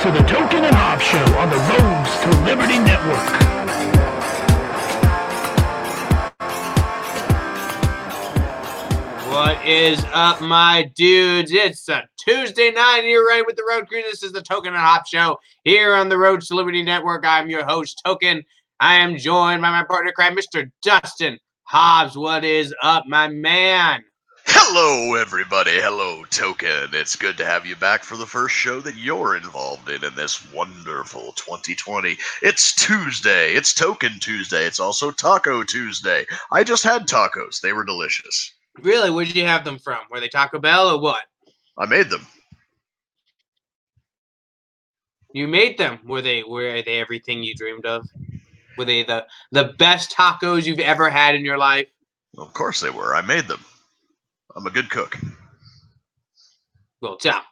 to the Token and Hobbs Show on the Roads to Liberty Network. What is up, my dudes? It's a Tuesday night. You're right with the Road Crew. This is the Token and Hobbs Show here on the Road to Liberty Network. I'm your host, Token. I am joined by my partner, crime, Mr. Dustin Hobbs. What is up, my man? Hello, everybody. Hello, Token. It's good to have you back for the first show that you're involved in in this wonderful 2020. It's Tuesday. It's Token Tuesday. It's also Taco Tuesday. I just had tacos. They were delicious. Really, where did you have them from? Were they Taco Bell or what? I made them. You made them. Were they were they everything you dreamed of? Were they the the best tacos you've ever had in your life? Of course they were. I made them. I'm a good cook. Well, tell.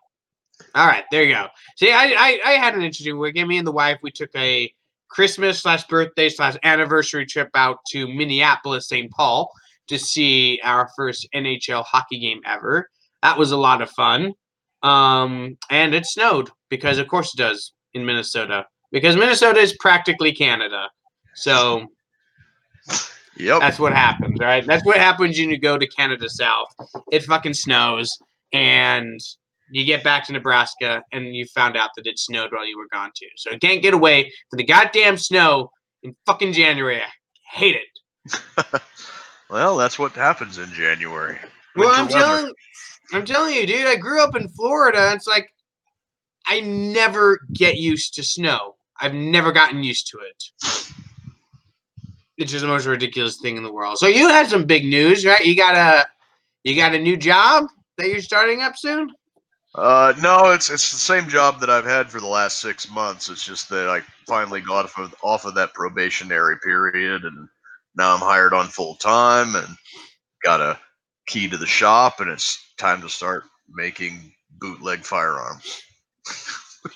All right, there you go. See, I I, I had an interesting week. Me and the wife, we took a Christmas slash birthday slash anniversary trip out to Minneapolis, St. Paul, to see our first NHL hockey game ever. That was a lot of fun. Um, and it snowed because, of course, it does in Minnesota because Minnesota is practically Canada. So Yep. that's what happens, right? That's what happens when you go to Canada South. It fucking snows, and you get back to Nebraska, and you found out that it snowed while you were gone too. So you can't get away from the goddamn snow in fucking January. I hate it. well, that's what happens in January. Well, I'm weather. telling, I'm telling you, dude. I grew up in Florida. It's like I never get used to snow. I've never gotten used to it. It's just the most ridiculous thing in the world. So you had some big news, right? You got a, you got a new job that you're starting up soon. Uh, no, it's it's the same job that I've had for the last six months. It's just that I finally got off of, off of that probationary period, and now I'm hired on full time and got a key to the shop, and it's time to start making bootleg firearms.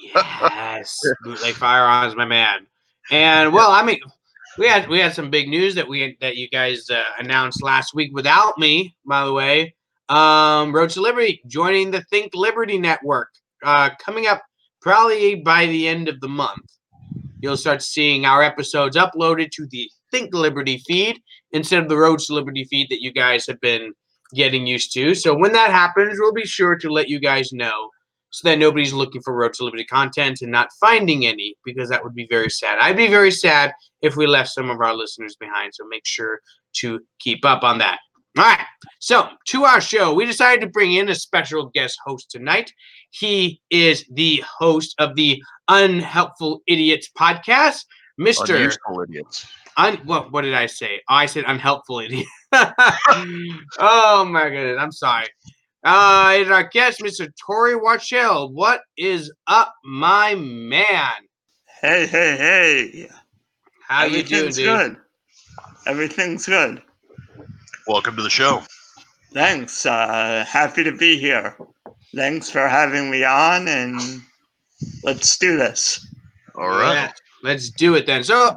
Yes, bootleg firearms, my man. And well, I mean, we had we had some big news that we that you guys uh, announced last week without me, by the way. Um, Road to Liberty joining the Think Liberty Network, uh, coming up probably by the end of the month. You'll start seeing our episodes uploaded to the Think Liberty feed instead of the Road to Liberty feed that you guys have been getting used to. So when that happens, we'll be sure to let you guys know so that nobody's looking for Road to Liberty content and not finding any, because that would be very sad. I'd be very sad if we left some of our listeners behind. So make sure to keep up on that. All right. So to our show, we decided to bring in a special guest host tonight. He is the host of the Unhelpful Idiots podcast, Mr. Unuseful idiots. Un- what, what did I say? Oh, I said unhelpful idiot. oh my goodness. I'm sorry. Uh, and our guest, Mr. Tory Watchel. What is up, my man? Hey, hey, hey. How you doing, Everything's dude? good. Everything's good. Welcome to the show. Thanks. Uh, happy to be here. Thanks for having me on, and let's do this. All right. Yeah, let's do it then. So,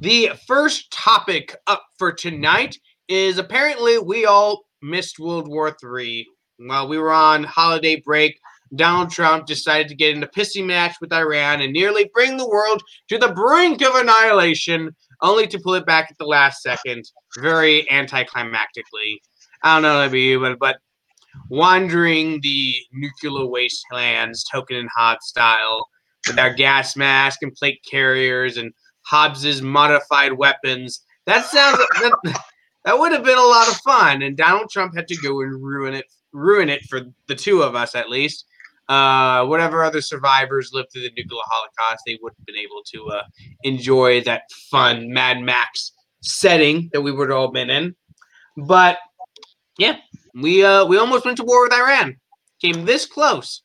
the first topic up for tonight is apparently we all missed World War III. While we were on holiday break, Donald Trump decided to get in a pissy match with Iran and nearly bring the world to the brink of annihilation, only to pull it back at the last second, very anticlimactically. I don't know about you, but, but wandering the nuclear wastelands, token and style, with our gas mask and plate carriers and Hobbs's modified weapons. That sounds that, that would have been a lot of fun. And Donald Trump had to go and ruin it, ruin it for the two of us at least. Uh, whatever other survivors lived through the nuclear holocaust, they would have been able to uh, enjoy that fun Mad Max setting that we would have all been in. But yeah, we uh, we almost went to war with Iran. Came this close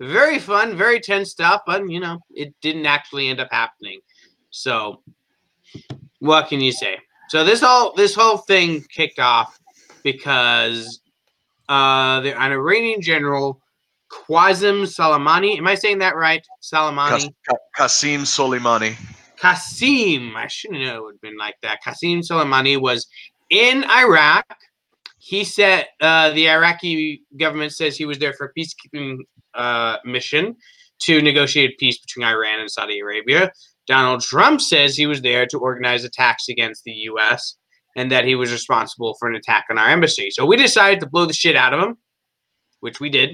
very fun, very tense stuff, but you know, it didn't actually end up happening. So, what can you say? So this whole this whole thing kicked off because uh, the, an Iranian general, Qasim Soleimani. Am I saying that right? Soleimani. Qasim Soleimani. Qasim. I shouldn't know it would have been like that. Qasim Soleimani was in Iraq. He said uh, the Iraqi government says he was there for a peacekeeping uh, mission. to negotiate peace between Iran and Saudi Arabia. Donald Trump says he was there to organize attacks against the U.S. and that he was responsible for an attack on our embassy. So we decided to blow the shit out of him, which we did,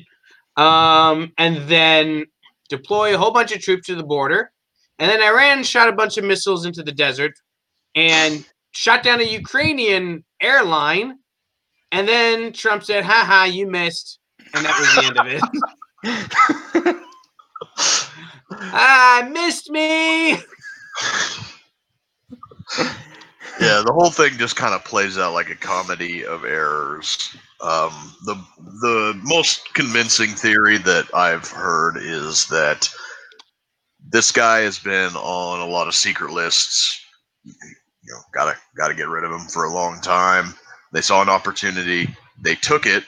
um, and then deploy a whole bunch of troops to the border. And then Iran shot a bunch of missiles into the desert and shot down a Ukrainian airline. And then Trump said, "Ha ha, you missed. And that was the end of it. ah, missed me. yeah, the whole thing just kind of plays out like a comedy of errors. Um, the the most convincing theory that I've heard is that this guy has been on a lot of secret lists. You know, gotta gotta get rid of him for a long time. They saw an opportunity, they took it.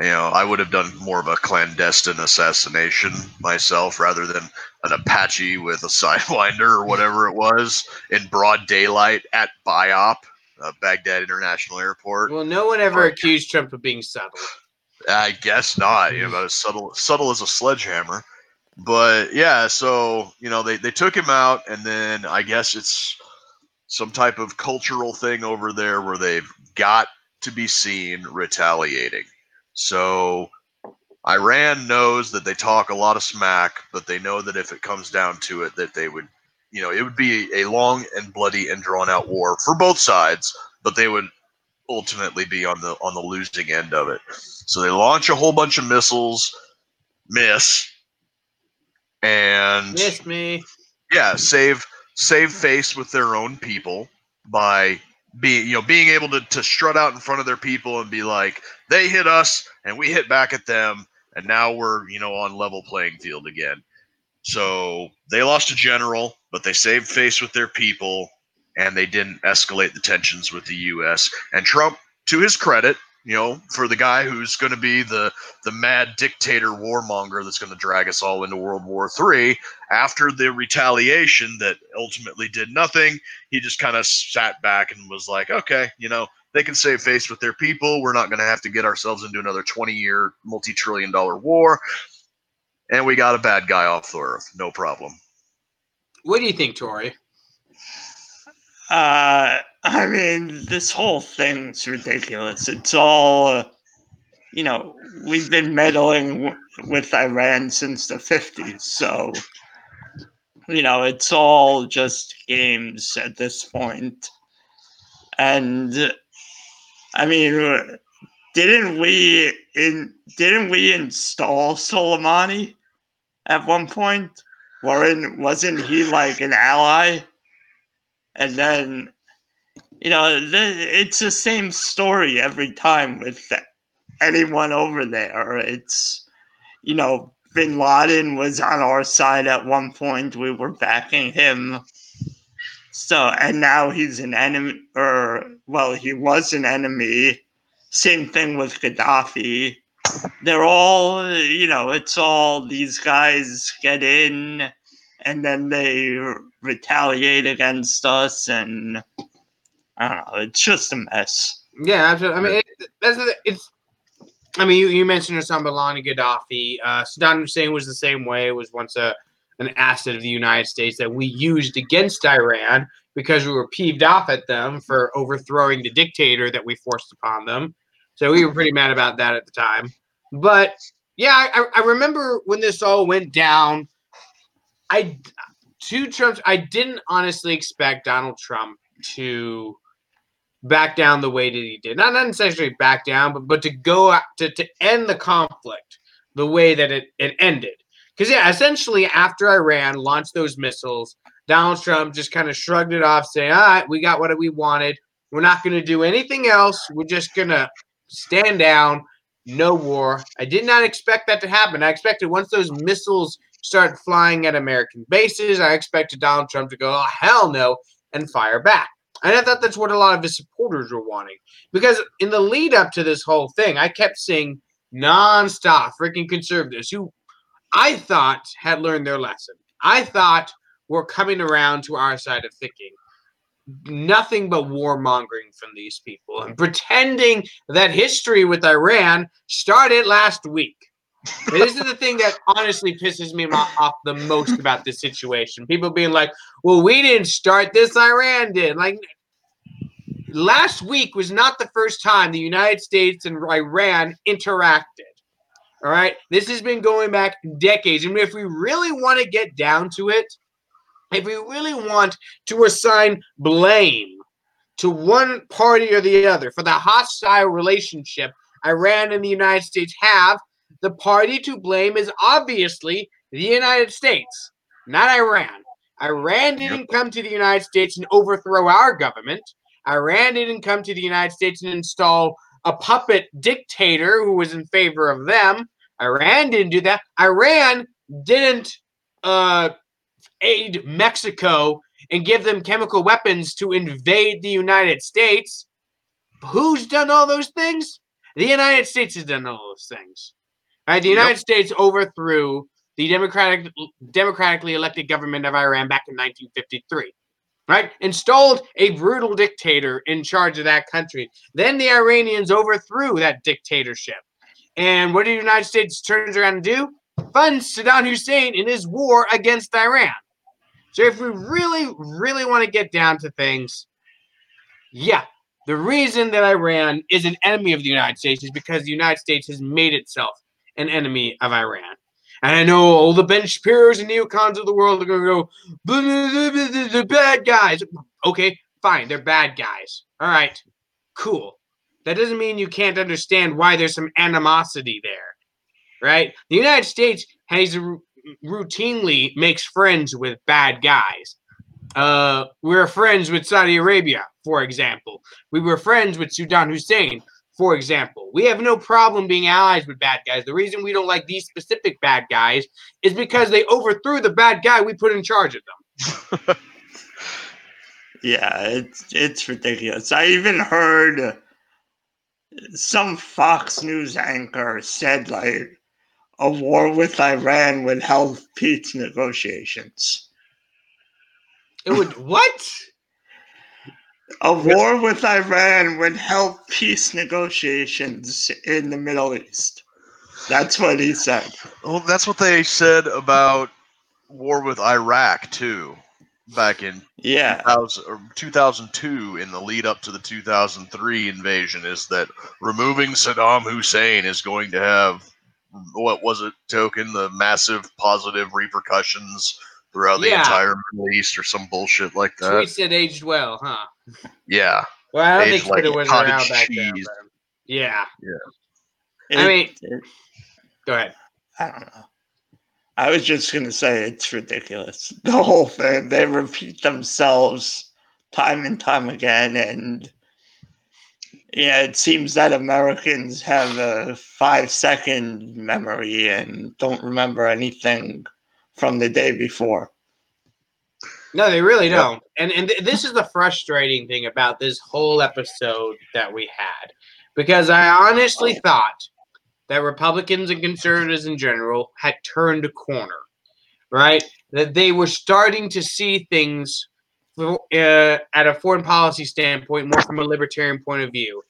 You know, I would have done more of a clandestine assassination myself rather than an Apache with a sidewinder or whatever it was in broad daylight at BIAP, uh, Baghdad International Airport. Well, no one ever accused Trump of being subtle. I guess not. You know, about as subtle subtle as a sledgehammer. But yeah, so you know they they took him out, and then I guess it's some type of cultural thing over there where they've got to be seen retaliating. So Iran knows that they talk a lot of smack, but they know that if it comes down to it, that they would, you know, it would be a long and bloody and drawn out war for both sides, but they would ultimately be on the on the losing end of it. So they launch a whole bunch of missiles, miss, and Missed me. yeah, save save face with their own people by being you know being able to, to strut out in front of their people and be like they hit us and we hit back at them and now we're you know on level playing field again. So they lost a general but they saved face with their people and they didn't escalate the tensions with the us and trump to his credit you know for the guy who's going to be the the mad dictator warmonger that's going to drag us all into world war three after the retaliation that ultimately did nothing he just kind of sat back and was like okay you know they can save face with their people. We're not going to have to get ourselves into another 20 year multi-trillion dollar war. And we got a bad guy off the earth. No problem. What do you think, Tory? Uh, I mean, this whole thing's ridiculous. It's all, uh, you know, we've been meddling w- with Iran since the 50s. So, you know, it's all just games at this point. And, I mean, didn't we in didn't we install Soleimani at one point? Weren't wasn't he like an ally? and then you know it's the same story every time with anyone over there. It's you know bin laden was on our side at one point. We were backing him. So and now he's an enemy or well he was an enemy. Same thing with gaddafi. They're all you know it's all these guys get in and then they retaliate against us and I don't know, it's just a mess. Yeah, absolutely. I mean, it, it's. I mean, you, you mentioned Osama bin Laden, Gaddafi. Uh, Saddam Hussein was the same way. It was once a an asset of the United States that we used against Iran because we were peeved off at them for overthrowing the dictator that we forced upon them. So we were pretty mad about that at the time. But yeah, I, I remember when this all went down. I to Trump, I didn't honestly expect Donald Trump to back down the way that he did. Not, not necessarily back down, but but to go to, to end the conflict the way that it, it ended. Because yeah, essentially after Iran launched those missiles, Donald Trump just kind of shrugged it off, saying, All right, we got what we wanted. We're not gonna do anything else. We're just gonna stand down, no war. I did not expect that to happen. I expected once those missiles start flying at American bases, I expected Donald Trump to go, oh, hell no, and fire back. And I thought that's what a lot of his supporters were wanting. Because in the lead up to this whole thing, I kept seeing nonstop freaking conservatives who I thought had learned their lesson. I thought were coming around to our side of thinking. Nothing but warmongering from these people and pretending that history with Iran started last week. This is the thing that honestly pisses me off the most about this situation. People being like, "Well, we didn't start this; Iran did." Like last week was not the first time the United States and Iran interacted. All right, this has been going back decades, and if we really want to get down to it, if we really want to assign blame to one party or the other for the hostile relationship Iran and the United States have, the party to blame is obviously the United States, not Iran. Iran didn't come to the United States and overthrow our government. Iran didn't come to the United States and install a puppet dictator who was in favor of them. Iran didn't do that. Iran didn't uh, aid Mexico and give them chemical weapons to invade the United States. Who's done all those things? The United States has done all those things. Right? The Yep. United States overthrew the democratic democratically elected government of Iran back in 1953. Right? Installed a brutal dictator in charge of that country. Then the Iranians overthrew that dictatorship. And what did the United States turns around and do? Funds Saddam Hussein in his war against Iran. So if we really, really want to get down to things, yeah, the reason that Iran is an enemy of the United States is because the United States has made itself an enemy of Iran. And I know all the Ben Shapiro's and neocons of the world are going to go, "Blah, blah, blah, the bad guys. Okay, fine, they're bad guys. All right, cool. That doesn't mean you can't understand why there's some animosity there, right? The United States has ru- routinely makes friends with bad guys. Uh, we were friends with Saudi Arabia, for example. We were friends with Saddam Hussein, for example. We have no problem being allies with bad guys. The reason we don't like these specific bad guys is because they overthrew the bad guy we put in charge of them. Yeah, it's it's ridiculous. I even heard some Fox News anchor said like a war with Iran would help peace negotiations. It would what? A war with Iran would help peace negotiations in the Middle East. That's what he said. Well, that's what they said about war with Iraq too, back in Yeah, 2000, or 2002 in the lead up to the 2003 invasion. Is that removing Saddam Hussein is going to have what was it token the massive positive repercussions throughout the Yeah. entire Middle East or some bullshit like that. Tweet said aged well, huh? Yeah, Well, I don't Aged think Twitter like was around back then. Yeah. but- Yeah, I It- mean- it- go ahead. I don't know. I was just gonna say it's ridiculous. The whole thing. They repeat themselves time and time again, and yeah, it seems that Americans have a five second memory and don't remember anything from the day before. No, they really don't. And and th- this is the frustrating thing about this whole episode that we had, because I honestly thought that Republicans and conservatives in general had turned a corner, right? That they were starting to see things uh, at a foreign policy standpoint, more from a libertarian point of view.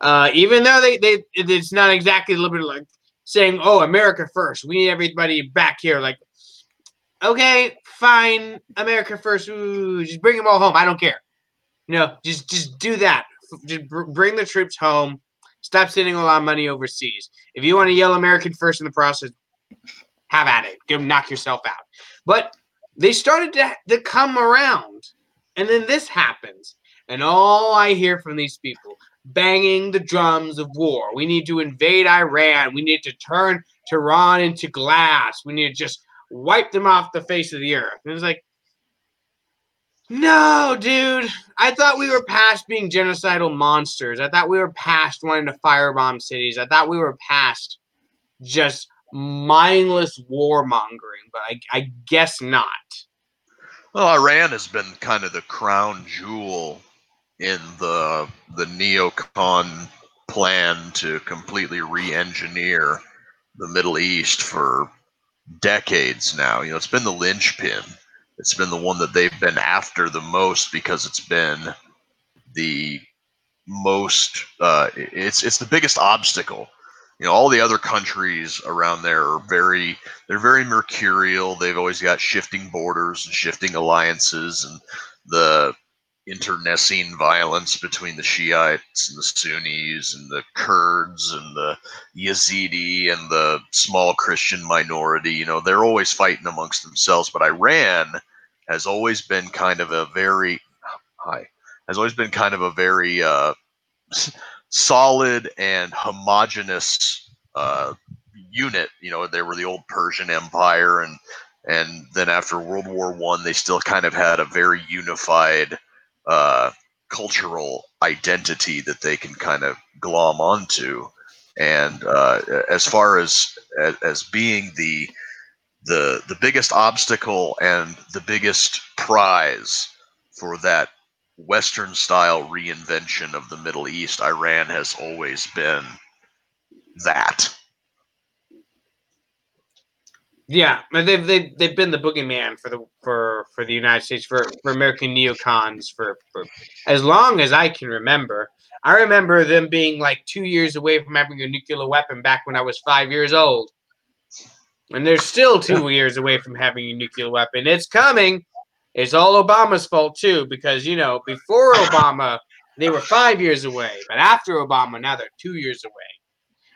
Uh, even though they, they it's not exactly liberal, like saying, "Oh, America first, we need everybody back here." Like, okay, fine, America first. Ooh, just bring them all home. I don't care. Know, just just do that. Just br- bring the troops home. Stop sending a lot of money overseas. If you want to yell American first in the process, have at it. Go knock yourself out. But they started to, to come around, and then this happens, and all I hear from these people banging the drums of war. We need to invade Iran. We need to turn Tehran into glass. We need to just wipe them off the face of the earth. And was like, no, dude. I thought we were past being genocidal monsters. I thought we were past wanting to firebomb cities. I thought we were past just mindless warmongering, but I, I guess not. Well, Iran has been kind of the crown jewel in the the neocon plan to completely re-engineer the Middle East for decades now. You know, it's been the linchpin. It's been the one that they've been after the most because it's been the most. Uh, it's it's the biggest obstacle you know all the other countries around there are very they're very mercurial they've always got shifting borders and shifting alliances and the internecine violence between the shiites and the sunnis and the kurds and the yazidi and the small christian minority you know they're always fighting amongst themselves but iran has always been kind of a very hi has always been kind of a very uh, solid and homogenous uh, unit. You know, they were the old Persian Empire, and and then after World War One, they still kind of had a very unified uh, cultural identity that they can kind of glom onto. And uh, as far as, as as being the the the biggest obstacle and the biggest prize for that Western style reinvention of the Middle East, Iran has always been that. Yeah, they've they've they've been the boogeyman for the for for the United States for for American neocons for for as long as I can remember. I remember them being like two years away from having a nuclear weapon back when I was five years old, and they're still two years away from having a nuclear weapon. It's coming. It's all Obama's fault too, because you know before Obama they were five years away, but after Obama now they're two years away.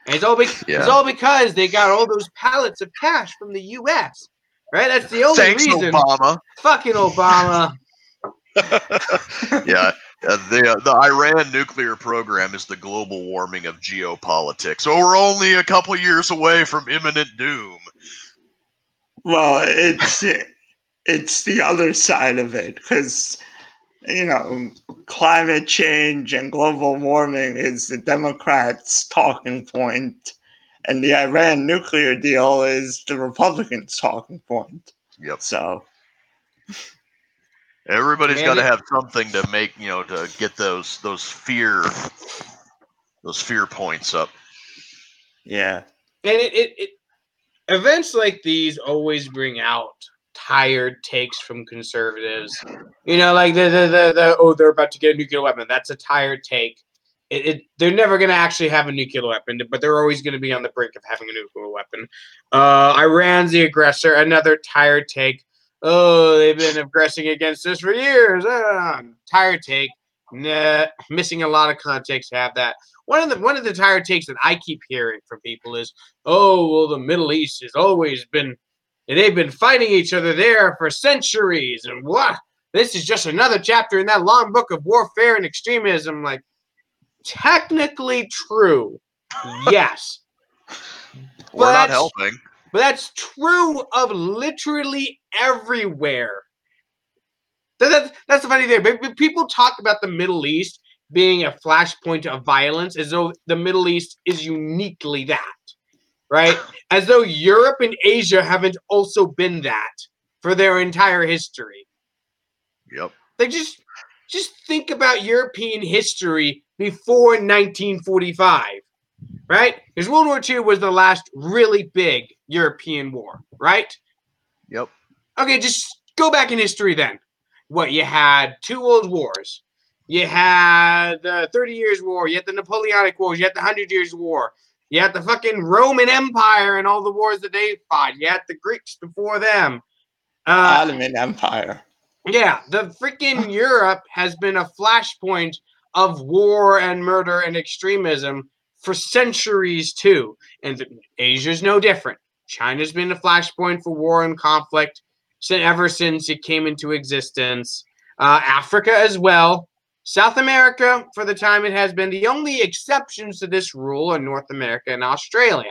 And it's all, be- Yeah. it's all because they got all those pallets of cash from the U.S. Right? That's the only Thanks, reason. Obama. Fucking Obama. yeah, uh, the uh, the Iran nuclear program is the global warming of geopolitics. So we're only a couple years away from imminent doom. Well, it's it's the other side of it because you know climate change and global warming is the Democrats' talking point, and the Iran nuclear deal is the Republicans' talking point. Yep. So everybody's got to have something to make you know to get those those fear those fear points up. yeah, And it, it, it events like these always bring out tired takes from conservatives. You know, like the the, the, the oh they're about to get a nuclear weapon. That's a tired take. It, it they're never going to actually have a nuclear weapon, but they're always going to be on the brink of having a nuclear weapon. Uh, Iran's the aggressor. Another tired take. Oh, they've been aggressing against us for years. Ah, tired take. Nah, missing a lot of context to have that. One of the one of the tired takes that I keep hearing from people is, oh well the middle east has always been they've been fighting each other there for centuries. And what? This is just another chapter in that long book of warfare and extremism. Like technically true yes. We're But- not helping. but that's true of literally everywhere. That, that- that's the funny thing. People talk about the middle east being a flashpoint of violence as though the middle east is uniquely that right as though Europe and Asia haven't also been that for their entire history. Yep. Like just just think about European history before 1945, right? Because World War II was the last really big European war, right? Yep. Okay, just go back in history then. What you had two world wars. You had the Thirty Years' War. You had the Napoleonic Wars. You had the Hundred Years' War. You had the fucking Roman Empire and all the wars that they fought. You had the Greeks before them. Uh, Ottoman Empire. yeah, the freaking Europe has been a flashpoint of war and murder and extremism for centuries too. And Asia's no different. China's been a flashpoint for war and conflict ever since it came into existence. Uh, Africa as well. South America, for the time it has been, the only exceptions to this rule are North America and Australia.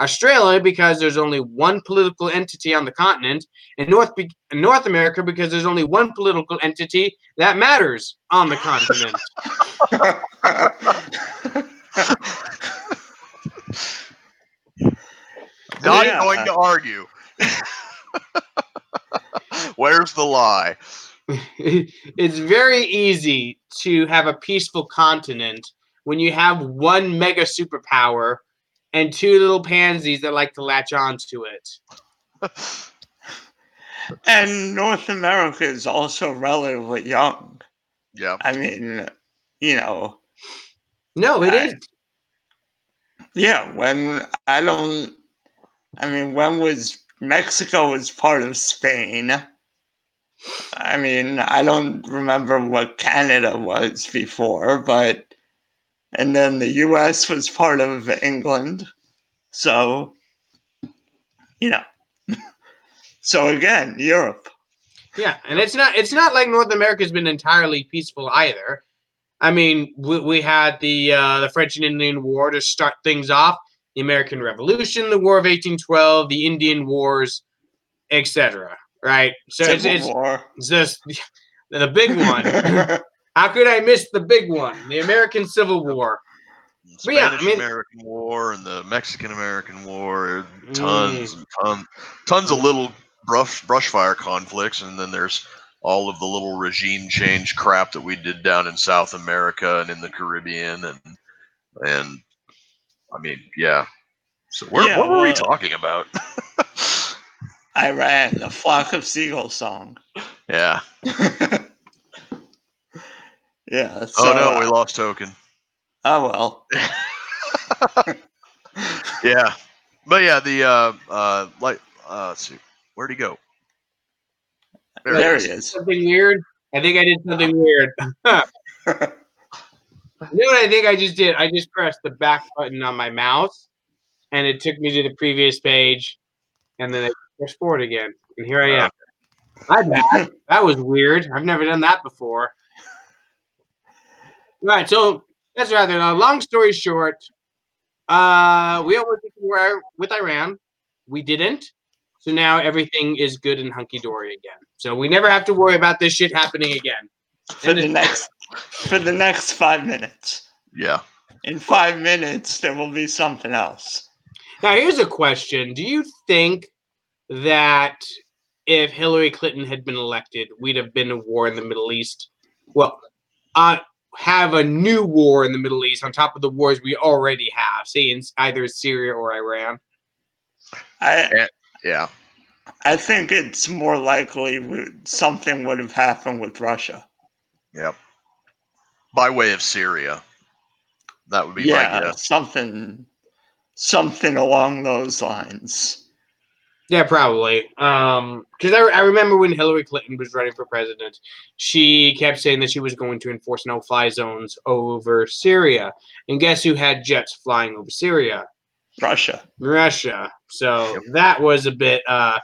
Australia, because there's only one political entity on the continent, and North be- North America, because there's only one political entity that matters on the continent. Not Yeah. going to argue. Where's the lie? it's very easy to have a peaceful continent when you have one mega superpower and two little pansies that like to latch on to it. and North America is also relatively young. Yeah. I mean, you know, No, it I- is. Yeah, when I don't, I mean, when was Mexico was part of Spain? I mean, I don't remember what Canada was before, but and then the U.S. was part of England, so you know. so again, Europe. Yeah, and it's not it's not like North America's been entirely peaceful either. I mean, we, we had the uh, the French and Indian War to start things off, the American Revolution, the War of 1812, the Indian Wars, etc. Right? So it's, Civil it's, War. it's just the big one. How could I miss the big one? The American Civil War. The yeah, I Spanish mean- American War and the Mexican American War, Mm. tons and tons, tons of little brush brushfire conflicts, and then there's all of the little regime change crap that we did down in South America and in the Caribbean, and and I mean, yeah. So where, Yeah, what were we talking about? Iran, the flock of seagulls song. yeah. yeah. So, oh no, we lost token. oh well. Yeah, but yeah, the uh uh like uh let's see, where'd he go? There, There he he is. is. Something weird. I think I did something weird. You know what I think I just did? I just pressed the back button on my mouse, and it took me to the previous page, and then I pressed forward again, and here I am. My bad. That was weird. I've never done that before. Right. So that's rather uh, long story short. Uh, we almost did war with Iran. We didn't. So now everything is good and hunky dory again. So we never have to worry about this shit happening again. For the next for the next five minutes. Yeah. In five minutes there will be something else. Now, here's a question: Do you think that if Hillary Clinton had been elected, we'd have been a war in the Middle East? Well, uh, have a new war in the Middle East on top of the wars we already have, say in either Syria or Iran. I Yeah. I think it's more likely something would have happened with Russia. Yep. By way of Syria. That would be yeah, my guess. something something along those lines. Yeah, probably. Um, because I, I remember when Hillary Clinton was running for president, she kept saying that she was going to enforce no-fly zones over Syria, and guess who had jets flying over Syria? Russia. Russia. So that was a bit uh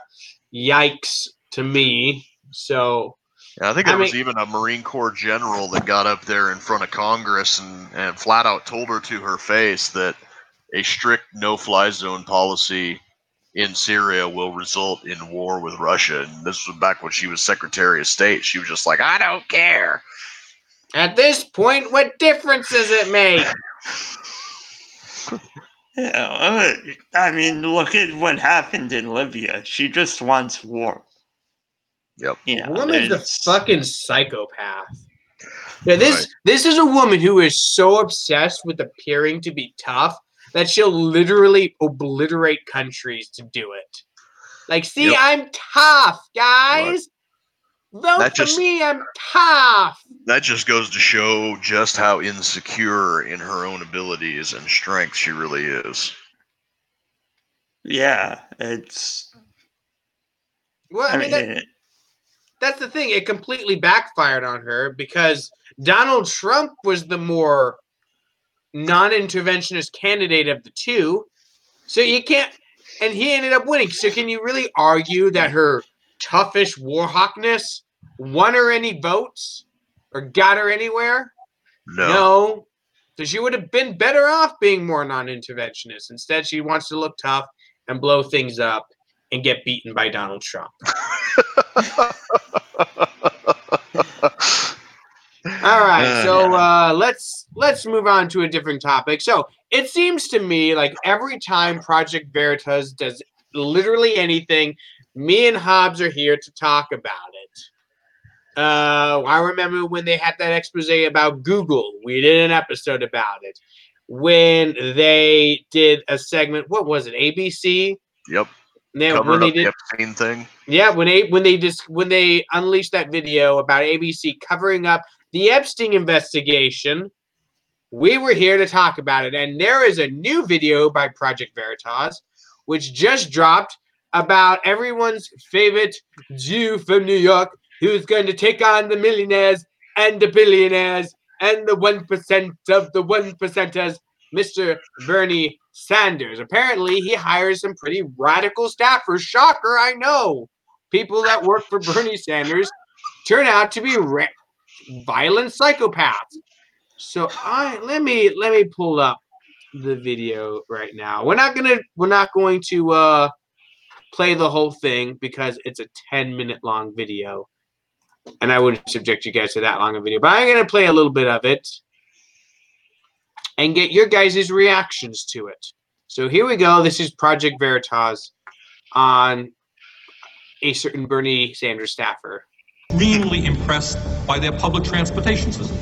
yikes to me. So Yeah, I think I there was mean- even a Marine Corps general that got up there in front of Congress and, and flat out told her to her face that a strict no fly zone policy in Syria will result in war with Russia. And this was back when she was Secretary of State. She was just like, I don't care. at this point, what difference does it make? Yeah, uh, I mean, look at what happened in Libya. She just wants war. Yep. Yeah, Woman's a fucking psychopath. Yeah, this Right. this is a woman who is so obsessed with appearing to be tough that she'll literally obliterate countries to do it. Like, see, Yep. I'm tough, guys. Vote That for just- me. I'm tough. That just goes to show just how insecure in her own abilities and strength she really is. Yeah, it's. Well, I, I mean, mean, that, that's the thing. It completely backfired on her because Donald Trump was the more non-interventionist candidate of the two. So you can't, and he ended up winning. So can you really argue that her toughish warhawkness won her any votes or got her anywhere? No. No. So she would have been better off being more non-interventionist. Instead, she wants to look tough and blow things up and get beaten by Donald Trump. All right, so uh, let's let's move on to a different topic. So it seems to me like every time Project Veritas does literally anything, me and Hobbs are here to talk about it. Uh, I remember when they had that expose about Google. We did an episode about it. When they did a segment, what was it? ABC. Yep. They, Covered when they did the Epstein thing. yeah, when they when they just when they unleashed that video about ABC covering up the Epstein investigation, we were here to talk about it. And there is a new video by Project Veritas, which just dropped about everyone's favorite Jew from New York who's going to take on the millionaires and the billionaires and the 1% of the 1 percenters, Mr. Bernie Sanders. Apparently, he hires some pretty radical staffers. Shocker, I know. People that work for Bernie Sanders turn out to be ra- violent psychopaths. So I let me let me pull up the video right now. We're not gonna we're not going to uh play the whole thing because it's a 10 minute long video. And I wouldn't subject you guys to that long a video, but I'm gonna play a little bit of it and get your guys' reactions to it. So here we go. This is Project Veritas on a certain Bernie Sanders staffer. Extremely impressed by their public transportation system.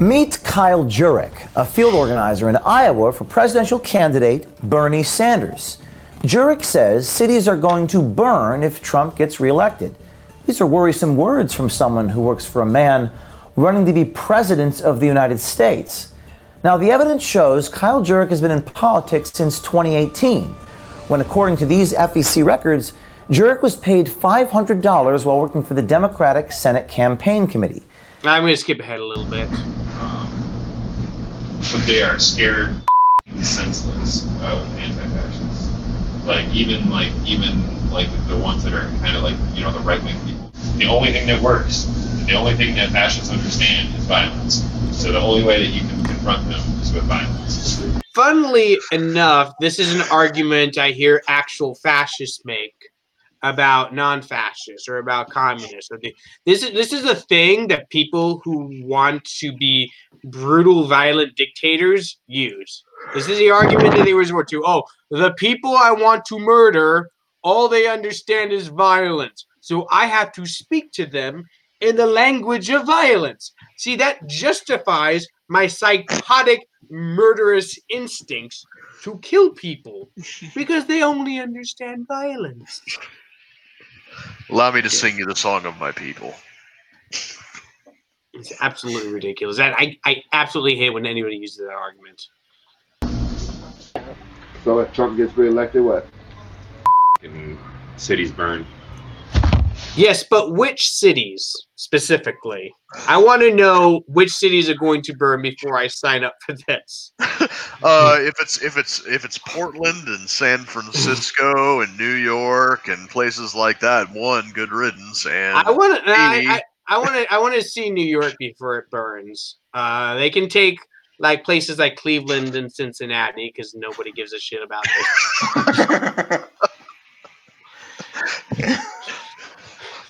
Meet Kyle Jurek, a field organizer in Iowa for presidential candidate Bernie Sanders. Jurek says cities are going to burn if Trump gets reelected. These are worrisome words from someone who works for a man running to be president of the United States. Now, the evidence shows Kyle Jurek has been in politics since 2018, when, according to these FEC records, Jurek was paid $500 while working for the Democratic Senate Campaign Committee. I'm gonna skip ahead a little bit. Um, but they are scared and senseless of anti-fascists. Like even like even like the ones that are kind of like you know the right wing people. The only thing that works, the only thing that fascists understand is violence. So the only way that you can confront them is with violence. Funnily enough, this is an argument I hear actual fascists make about non-fascists or about communists. This is this is a thing that people who want to be brutal, violent dictators use. This is the argument that they resort to. Oh, the people I want to murder, all they understand is violence. So I have to speak to them in the language of violence. See, that justifies my psychotic, murderous instincts to kill people because they only understand violence. Allow me to sing you the song of my people. It's absolutely ridiculous. That I, I absolutely hate when anybody uses that argument. So if Trump gets reelected, what? and cities burned. Yes, but which cities specifically? I want to know which cities are going to burn before I sign up for this. Uh, if it's if it's if it's Portland and San Francisco and New York and places like that, one good riddance. And I want to. I, I, I want to. I want to see New York before it burns. Uh, they can take like places like Cleveland and Cincinnati because nobody gives a shit about this.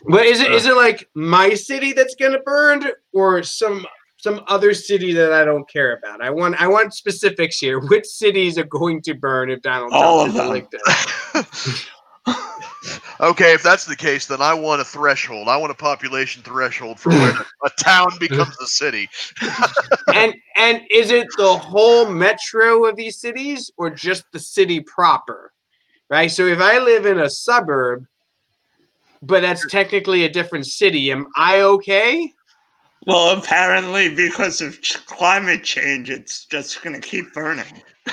But is it uh. is it like my city that's gonna burn or some some other city that I don't care about? I want I want specifics here. Which cities are going to burn if Donald All Trump of is them. elected? okay, if that's the case, then I want a threshold. I want a population threshold for when a town becomes a city. and and is it the whole metro of these cities or just the city proper? Right. So if I live in a suburb, but that's technically a different city, am I okay? well, apparently, because of ch- climate change, it's just going to keep burning.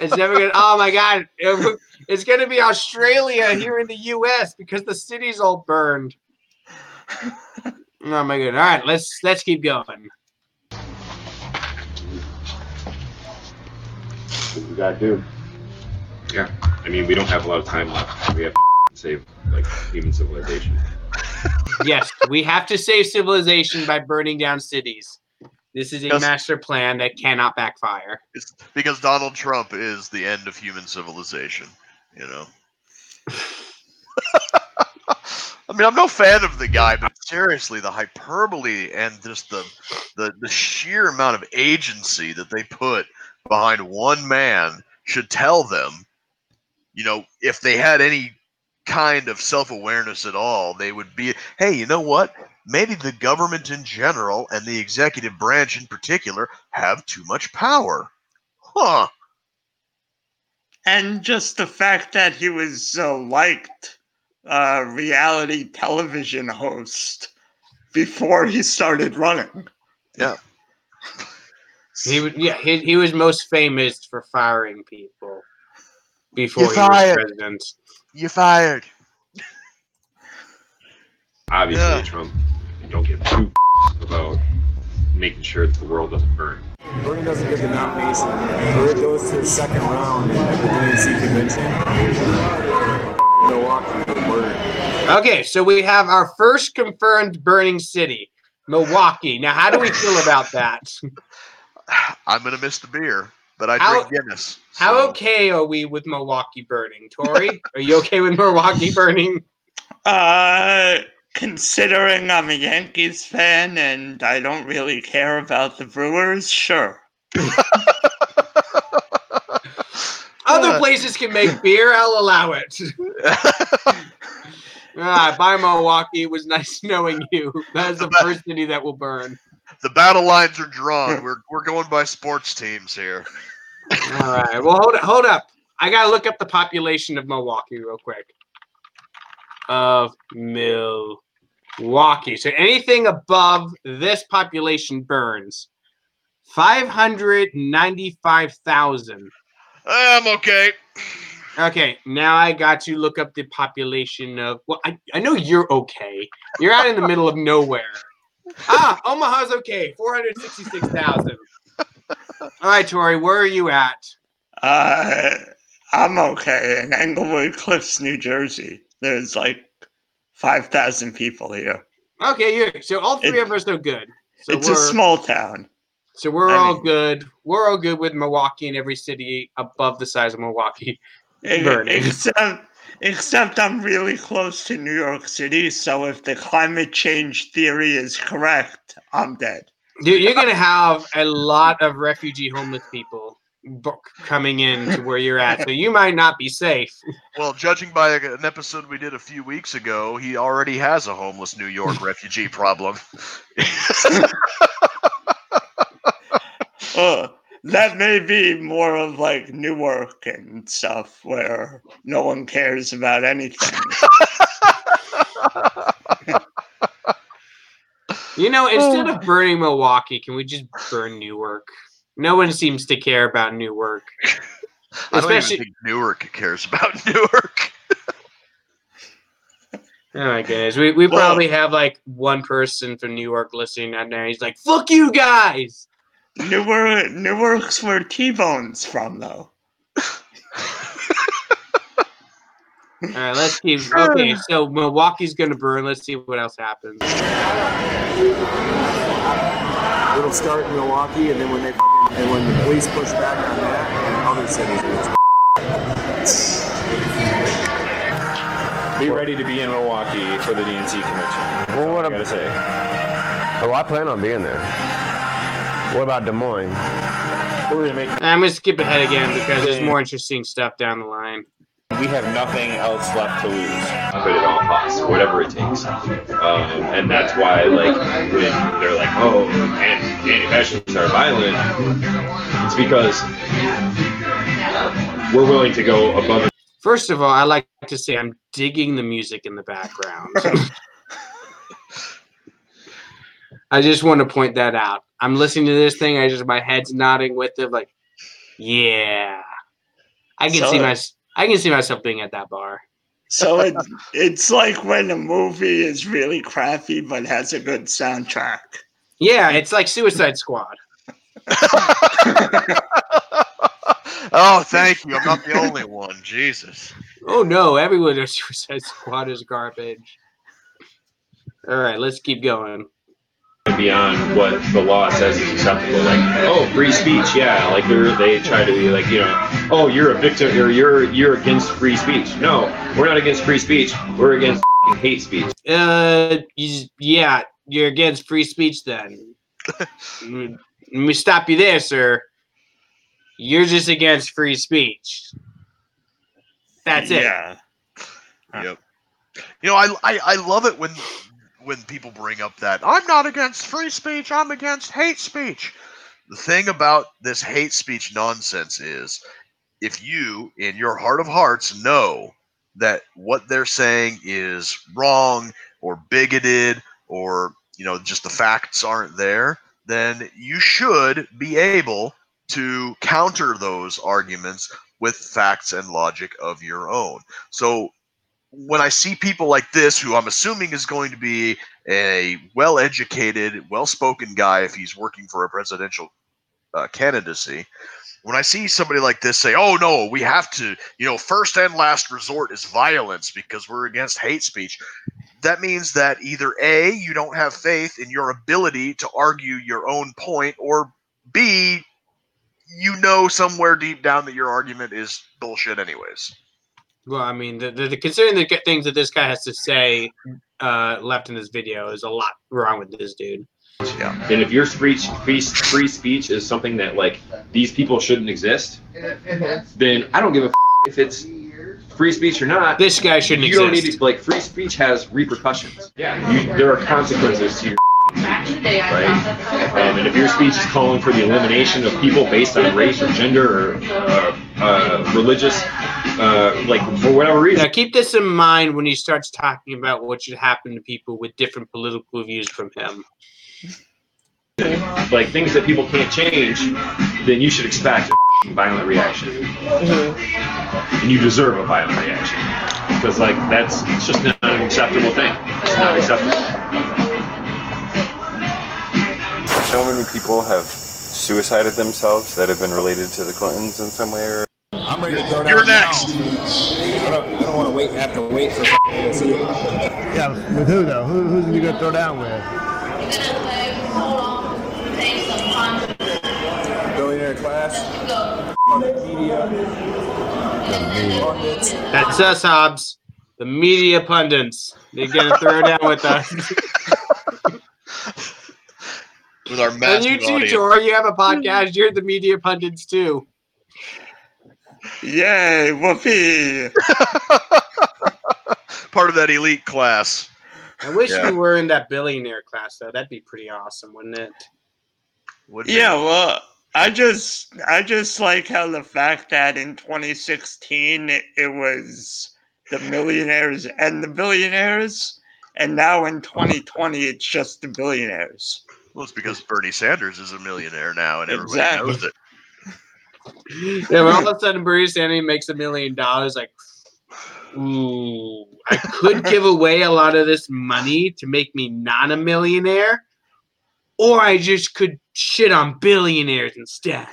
It's never gonna. Oh my god! it- It's gonna be Australia here in the U.S. because the city's all burned. Oh my god! All right, let's let's keep going. What we gotta do? Yeah, I mean, we don't have a lot of time left. We have to save like human civilization. Yes, we have to save civilization by burning down cities. This is a Yes. master plan that cannot backfire. It's because Donald Trump is the end of human civilization. You know. I mean, I'm no fan of the guy, but seriously, the hyperbole and just the, the the sheer amount of agency that they put behind one man should tell them, you know, if they had any kind of self-awareness at all, they would be, hey, you know what? Maybe the government in general and the executive branch in particular have too much power. Huh. And just the fact that he was a liked uh, reality television host before he started running. Yeah. He was yeah, he, he was most famous for firing people before You're he was fired. president. You fired. Obviously, Yeah. Trump don't give two about making sure that the world doesn't burn. Bernie doesn't get the nomination, Bernie goes to the second round at the DNC convention. Milwaukee burn. Okay, so we have our first confirmed burning city, Milwaukee. Now, how do we feel about that? I'm gonna miss the beer, but I How- drink Guinness. How so- okay are we with Milwaukee burning? Tory, are you okay with Milwaukee burning? Uh, considering I'm a Yankees fan and I don't really care about the Brewers, sure. Other places can make beer, I'll allow it. Ah, bye, Milwaukee. It was nice knowing you. That is the first city that will burn. the battle lines are drawn. We're we're going by sports teams here. All right. Well, hold hold up. I gotta look up the population of Milwaukee real quick. Of Milwaukee. So anything above this population burns. Five hundred ninety-five thousand. I'm okay. Okay, now I got to look up the population of. Well, I, I know you're okay. You're out in the middle of nowhere. Ah, Omaha's okay. Four hundred sixty-six thousand. All right, Tory, where are you at? Uh, I'm okay in Englewood Cliffs, New Jersey. There's like 5,000 people here. Okay, you. So all three It- of us are good. So it's a small town. so we're I all mean- good. We're all good with Milwaukee and every city above the size of Milwaukee. Burning. Except, except I'm really close to New York City, so if the climate change theory is correct, I'm dead. Dude, you're gonna have a lot of refugee homeless people b- coming in to where you're at, so you might not be safe. Well, judging by an episode we did a few weeks ago, he already has a homeless New York refugee problem. Uh, that may be more of like Newark and stuff where no one cares about anything. You know, oh. instead of burning Milwaukee, can we just burn Newark? No one seems to care about Newark. I don't Especially- even think Newark cares about Newark. Oh my goodness. We, we Well- probably have like one person from New York listening out there. He's like, fuck you guys. Newark, Newark's where T-Bone's from, though. All right, let's keep. Okay, so Milwaukee's going to burn. Let's see what else happens. It'll start in Milwaukee, and then when they and when the police push back on that, and other cities will. Be ready to be in Milwaukee for the DNC convention. Well, what I ab- gotta say. Oh, I plan on being there. What about Des Moines? We're gonna make. I'm going to skip ahead again because there's more interesting stuff down the line. We have nothing else left to lose. Put it on costs, whatever it takes. Um, and that's why, like, when they're like, "Oh, and anti-fascists are violent," it's because we're willing to go above and First of all, I like to say I'm digging the music in the background. I just want to point that out. I'm listening to this thing. I just my head's nodding with it, like, yeah. I can see So- my I can see myself being at that bar. So it, it's like when a movie is really crappy but has a good soundtrack. Yeah, it's like Suicide Squad. oh, thank you. I'm not the only one. Jesus. Oh no, everyone in Suicide Squad is garbage. All right, let's keep going. Beyond what the law says is acceptable. Like, oh, free speech, yeah. Like they they try to be like, you know, oh, you're a victim or you're you're against free speech. No, we're not against free speech. We're against f***ing hate speech. Uh, yeah, you're against free speech then. Let me stop you there, sir. You're just against free speech. That's it. Yeah. Yep. You know, I, I I love it when when people bring up that I'm not against free speech, I'm against hate speech. The thing about this hate speech nonsense is if you in your heart of hearts know that what they're saying is wrong or bigoted or you know just the facts aren't there, then you should be able to counter those arguments with facts and logic of your own. So when I see people like this, who I'm assuming is going to be a well educated, well spoken guy if he's working for a presidential uh, candidacy, when I see somebody like this say, oh no, we have to, you know, first and last resort is violence because we're against hate speech, that means that either A, you don't have faith in your ability to argue your own point, or B, you know somewhere deep down that your argument is bullshit, anyways. Well, I mean, the, the, the considering the things that this guy has to say uh, left in this video is a lot wrong with this dude. Yeah. And if your speech, free, free speech is something that like these people shouldn't exist, then I don't give a f- if it's free speech or not. This guy shouldn't exist. You don't need to like free speech has repercussions. Yeah, you, there are consequences to your right? Um, and if your speech is calling for the elimination of people based on race or gender or uh, uh, religious, uh, like for whatever reason, Now, keep this in mind when he starts talking about what should happen to people with different political views from him. like things that people can't change, then you should expect a violent reaction, and you deserve a violent reaction because like that's it's just not an acceptable thing. It's not acceptable. So many people have suicided themselves that have been related to the Clintons in some way or I'm ready to throw down You're now. next. I don't, I don't want to wait. Have to wait for to see it. Yeah, with who though? Who, who's you gonna throw down with? Billionaire class. Media. That's us, Hobbs. The media pundits. They're gonna throw down with us. With our and you too, audience. Tor. You have a podcast. You're the media pundits too. Yay, whoopee! Part of that elite class. I wish Yeah. we were in that billionaire class though. That'd be pretty awesome, wouldn't it? Would be. Yeah, well, I just I just like how the fact that in 2016 it, it was the millionaires and the billionaires, and now in 2020 it's just the billionaires. Well, it's because Bernie Sanders is a millionaire now, and everybody Exactly. knows it. Yeah, but all of a sudden Bernie Sanders makes a million dollars, like, ooh, I could give away a lot of this money to make me not a millionaire, or I just could shit on billionaires instead.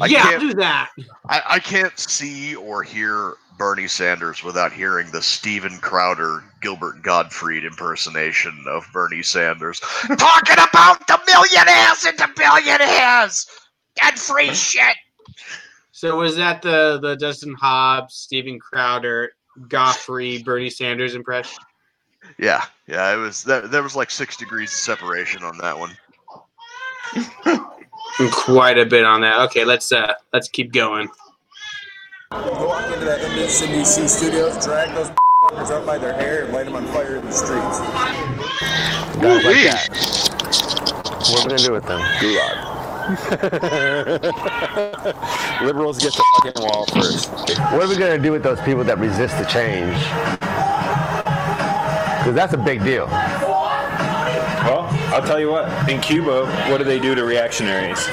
I yeah, I'll do that. I, I can't see or hear Bernie Sanders without hearing the Steven Crowder, Gilbert Gottfried impersonation of Bernie Sanders talking about the millionaires and the billionaires and free shit. So was that the the Dustin Hobbs, Steven Crowder, Gottfried, Bernie Sanders impression? Yeah, yeah, it was that. There was like six degrees of separation on that one. Quite a bit on that. Okay, let's uh let's keep going. Go walk into that MSNBC studios, drag those fuckers up by their hair, and light them on fire in the streets. Guys like that. What are we gonna do with them? Gulag. Liberals get the fucking wall first. What are we gonna do with those people that resist the change? Because that's a big deal. Well, I'll tell you what. In Cuba, what do they do to reactionaries?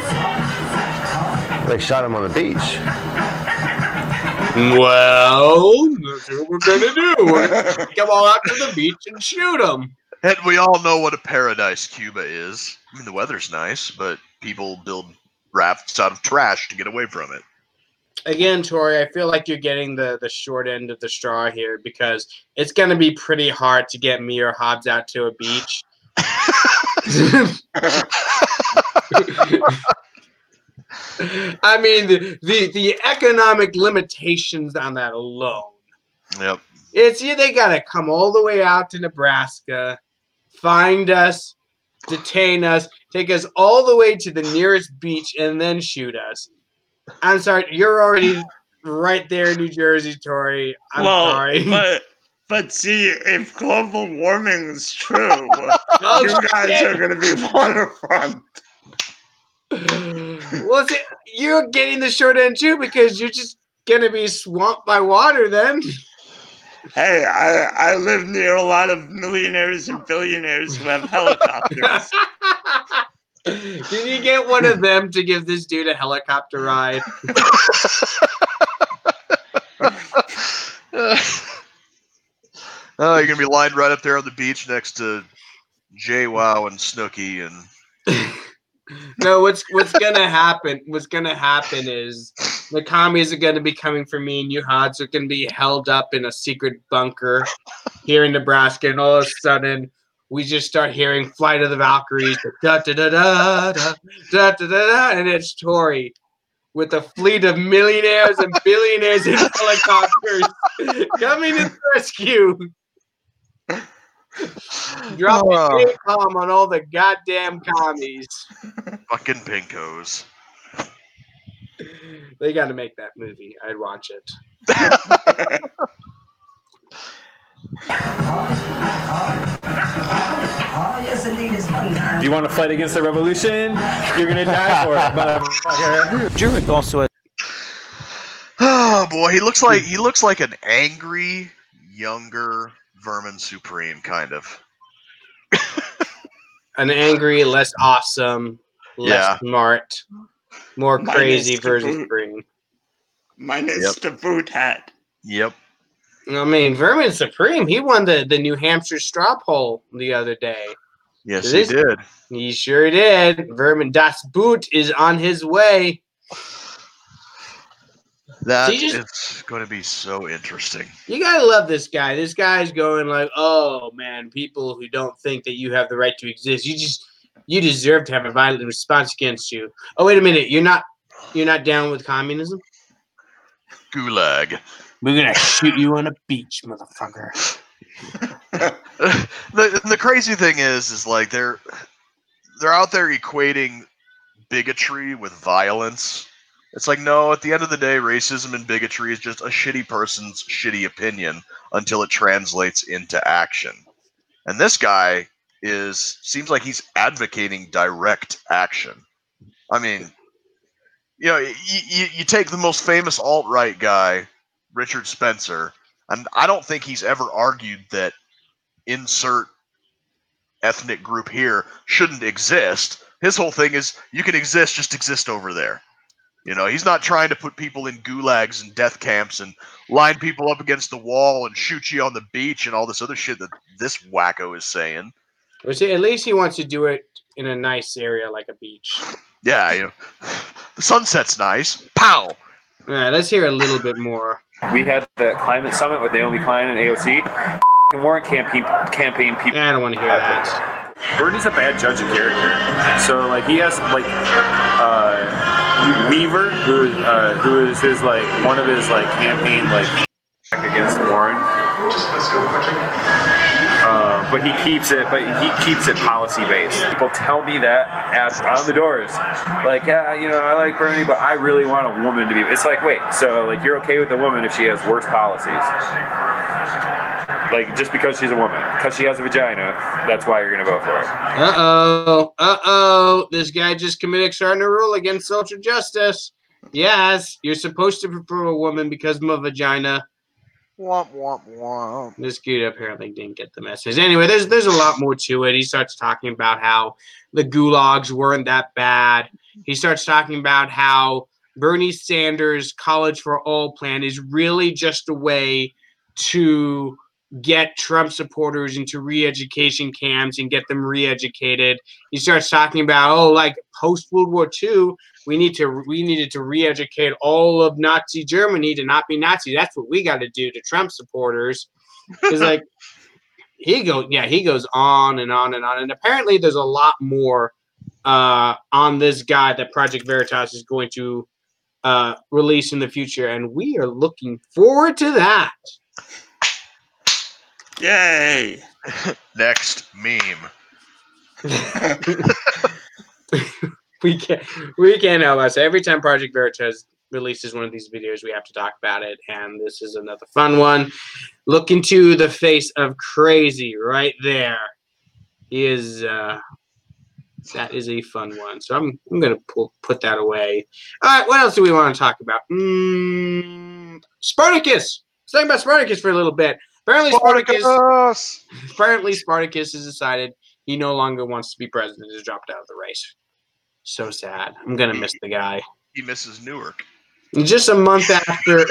They shot him on the beach. Well, that's what we're gonna do. We're gonna come all out to the beach and shoot them. And we all know what a paradise Cuba is. I mean, the weather's nice, but people build rafts out of trash to get away from it. Again, Tory, I feel like you're getting the the short end of the straw here because it's gonna be pretty hard to get me or Hobbs out to a beach. I mean, the, the the economic limitations on that alone. Yep. It's yeah, they gotta come all the way out to Nebraska, find us, detain us, take us all the way to the nearest beach, and then shoot us. I'm sorry, you're already right there in New Jersey, Tory. I'm well, sorry. but but see, if global warming is true, Oh, you guys shit. are going to be waterfront. well, see, you're getting the short end too because you're just gonna be swamped by water then. Hey, I I live near a lot of millionaires and billionaires who have helicopters. Can you get one of them to give this dude a helicopter ride? Oh, you're gonna be lined right up there on the beach next to JWoww and Snooki and no, what's what's gonna happen? What's gonna happen is the commies are gonna be coming for me, and you Hobbs are gonna be held up in a secret bunker here in Nebraska, and all of a sudden we just start hearing "Flight of the Valkyries," da da da da da da da da, da and it's Tory with a fleet of millionaires and billionaires in helicopters coming to the rescue. Dropping Oh. a bomb on all the goddamn commies. fucking pinkos. They got to make that movie. I'd watch it. Do you want to fight against the revolution? You're gonna die for it, motherfucker. Jurek also had Oh boy, he looks like he looks like an angry younger Vermin Supreme kind of. An angry, less awesome, less Yeah. smart, more Minus crazy the version Green. Minus Yep. the boot hat. Yep. I mean, Vermin Supreme, he won the, the New Hampshire straw poll the other day. Yes, This- he did. He sure did. Vermin Das Boot is on his way. That he just- is going to be so interesting. You gotta love this guy. This guy's going like, oh man, people who don't think that you have the right to exist, you just you deserve to have a violent response against you. Oh wait a minute, you're not you're not down with communism? Gulag. We're gonna shoot you on a beach, motherfucker. the the crazy thing is, is like they're they're out there equating bigotry with violence. It's like no, at the end of the day, racism and bigotry is just a shitty person's shitty opinion until it translates into action. And this guy is seems like he's advocating direct action. I mean, you know, you, you, you take the most famous alt right guy, Richard Spencer, and I don't think he's ever argued that insert ethnic group here shouldn't exist. His whole thing is you can exist, just exist over there. You know, he's not trying to put people in gulags and death camps and line people up against the wall and shoot you on the beach and all this other shit that this wacko is saying. Or see, at least he wants to do it in a nice area like a beach. Yeah, you know, the sunset's nice. Pow. All right, let's hear a little bit more. We had the climate summit with Naomi Klein and AOC. Warren campaign campaign people. I don't want to hear that. Bernie's a bad judge of character. So like he has like uh, Weaver, who uh, who is his like one of his like campaign like against Warren. Uh, but he keeps it, but he keeps it policy based. People tell me that at on the doors, like, yeah, you know, I like Bernie, but I really want a woman to be. It's like, wait, so like you're okay with a woman if she has worse policies? Like just because she's a woman, because she has a vagina, that's why you're gonna vote for her. Uh oh. Uh oh. This guy just committed extraordinary rule against social justice. Yes, you're supposed to prefer a woman because of a vagina. Womp womp womp. This dude apparently didn't get the message. Anyway, there's there's a lot more to it. He starts talking about how the gulags weren't that bad. He starts talking about how Bernie Sanders' College for All plan is really just a way to get Trump supporters into re-education camps and get them re-educated. He starts talking about oh, like post World War II, we need to we needed to re-educate all of Nazi Germany to not be Nazi. That's what we got to do to Trump supporters. Because like he goes, yeah, he goes on and on and on, and apparently there's a lot more uh, on this guy that Project Veritas is going to uh, release in the future, and we are looking forward to that. Yay! Next meme. we can't we can't help us. Every time Project Veritas releases one of these videos, we have to talk about it, and this is another fun one. Look into the face of crazy right there. He is uh that is a fun one. So I'm I'm gonna pull, put that away. All right, what else do we want to talk about? Mm, Spartacus. Let's talk about Spartacus for a little bit. Apparently, Spartacus. Apparently, Spartacus has decided he no longer wants to be president. Has dropped out of the race. So sad. I'm gonna miss the guy. He misses Newark. Just a month after.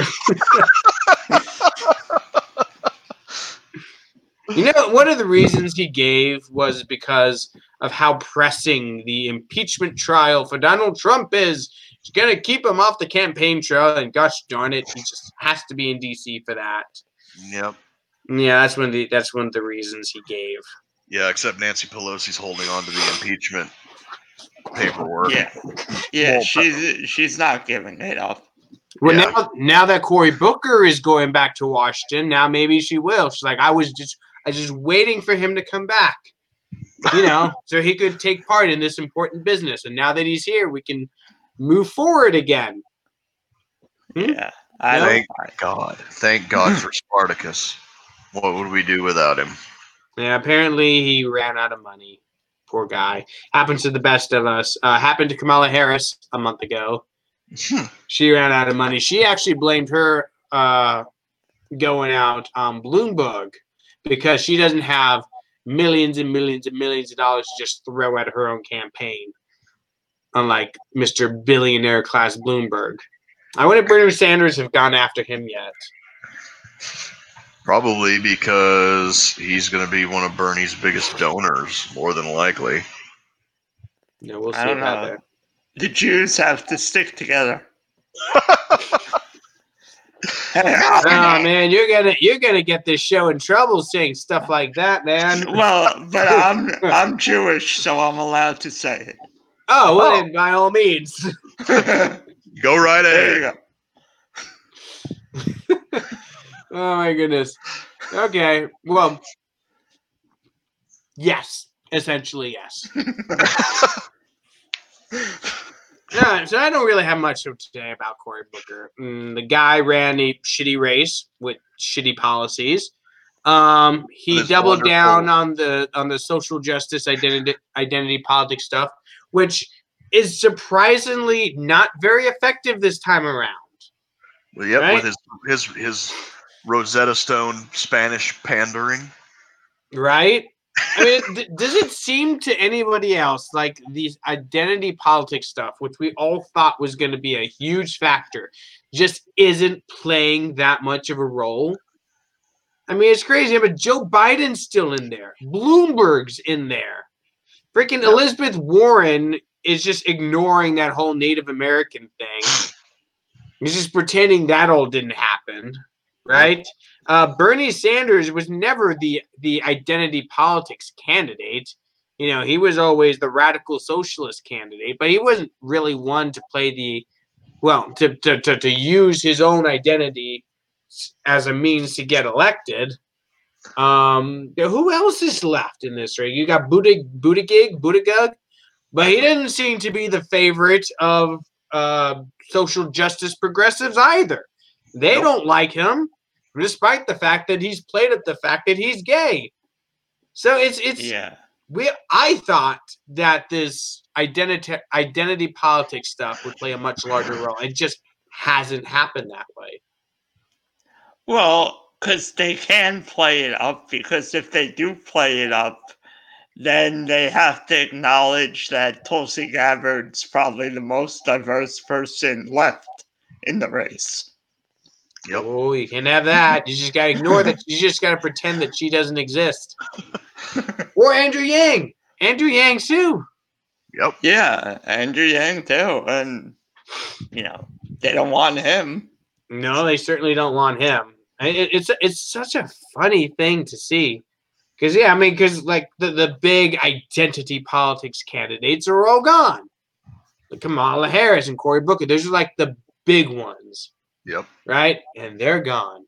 you know, one of the reasons he gave was because of how pressing the impeachment trial for Donald Trump is. It's going to keep him off the campaign trail, and gosh darn it, he just has to be in D.C. for that. Yep. Yeah, that's one of the that's one of the reasons he gave. Yeah, except Nancy Pelosi's holding on to the impeachment paperwork. Yeah, yeah, she's she's not giving it up. Well, Yeah. now now that Cory Booker is going back to Washington, now maybe she will. She's like, I was just I was just waiting for him to come back, you know, so he could take part in this important business. And now that he's here, we can move forward again. Hmm? Yeah, I No? Thank God. Thank God for Spartacus. What would we do without him? Yeah, apparently he ran out of money. Poor guy. Happens to the best of us. Uh, happened to Kamala Harris a month ago. she ran out of money. She actually blamed her uh, going out on Bloomberg because she doesn't have millions and millions and millions of dollars to just throw at her own campaign, unlike Mr. Billionaire class Bloomberg. I wonder if Bernie Sanders have gone after him yet. Probably because he's going to be one of Bernie's biggest donors, more than likely. No, we'll see I don't about know. that. The Jews have to stick together. Oh man, you're gonna you're gonna get this show in trouble saying stuff like that, man. well, but I'm I'm Jewish, so I'm allowed to say it. Oh well, oh. then by all means. Go right There you ahead. Oh my goodness. Okay. Well, yes. Essentially, yes. Yeah, so I don't really have much to say about Cory Booker. Mm, the guy ran a shitty race with shitty policies. Um, he That's doubled wonderful. down on the on the social justice identity identity politics stuff, which is surprisingly not very effective this time around. Well, yep, Right? with his his his Rosetta Stone Spanish pandering. right? I mean, th- does it seem to anybody else like these identity politics stuff, which we all thought was going to be a huge factor, just isn't playing that much of a role? I mean, it's crazy, but Joe Biden's still in there. Bloomberg's in there. Freaking Elizabeth Warren is just ignoring that whole Native American thing. He's just pretending that all didn't happen, right? Uh, Bernie Sanders was never the the identity politics candidate. You know, he was always the radical socialist candidate, but he wasn't really one to play the well to to to, to use his own identity as a means to get elected. Um, who else is left in this race? You got Buttig, Buttigieg, Buttigieg, but he didn't seem to be the favorite of uh, social justice progressives either. They don't like him, despite the fact that he's played at the fact that he's gay. So it's it's Yeah. we I thought that this identity identity politics stuff would play a much larger role. It just hasn't happened that way. Well, because they can play it up, because if they do play it up, then they have to acknowledge that Tulsi Gabbard's probably the most diverse person left in the race. Yep. Oh, you can't have that. You just gotta ignore that. You just gotta pretend that she doesn't exist. or Andrew Yang. Andrew Yang too. Yep. Yeah, Andrew Yang too. And, you know, they don't want him. No, they certainly don't want him. It- it's it's such a funny thing to see, because yeah, I mean, because like the the big identity politics candidates are all gone. Like Kamala Harris and Cory Booker, those are like the big ones, Yep. right? And they're gone.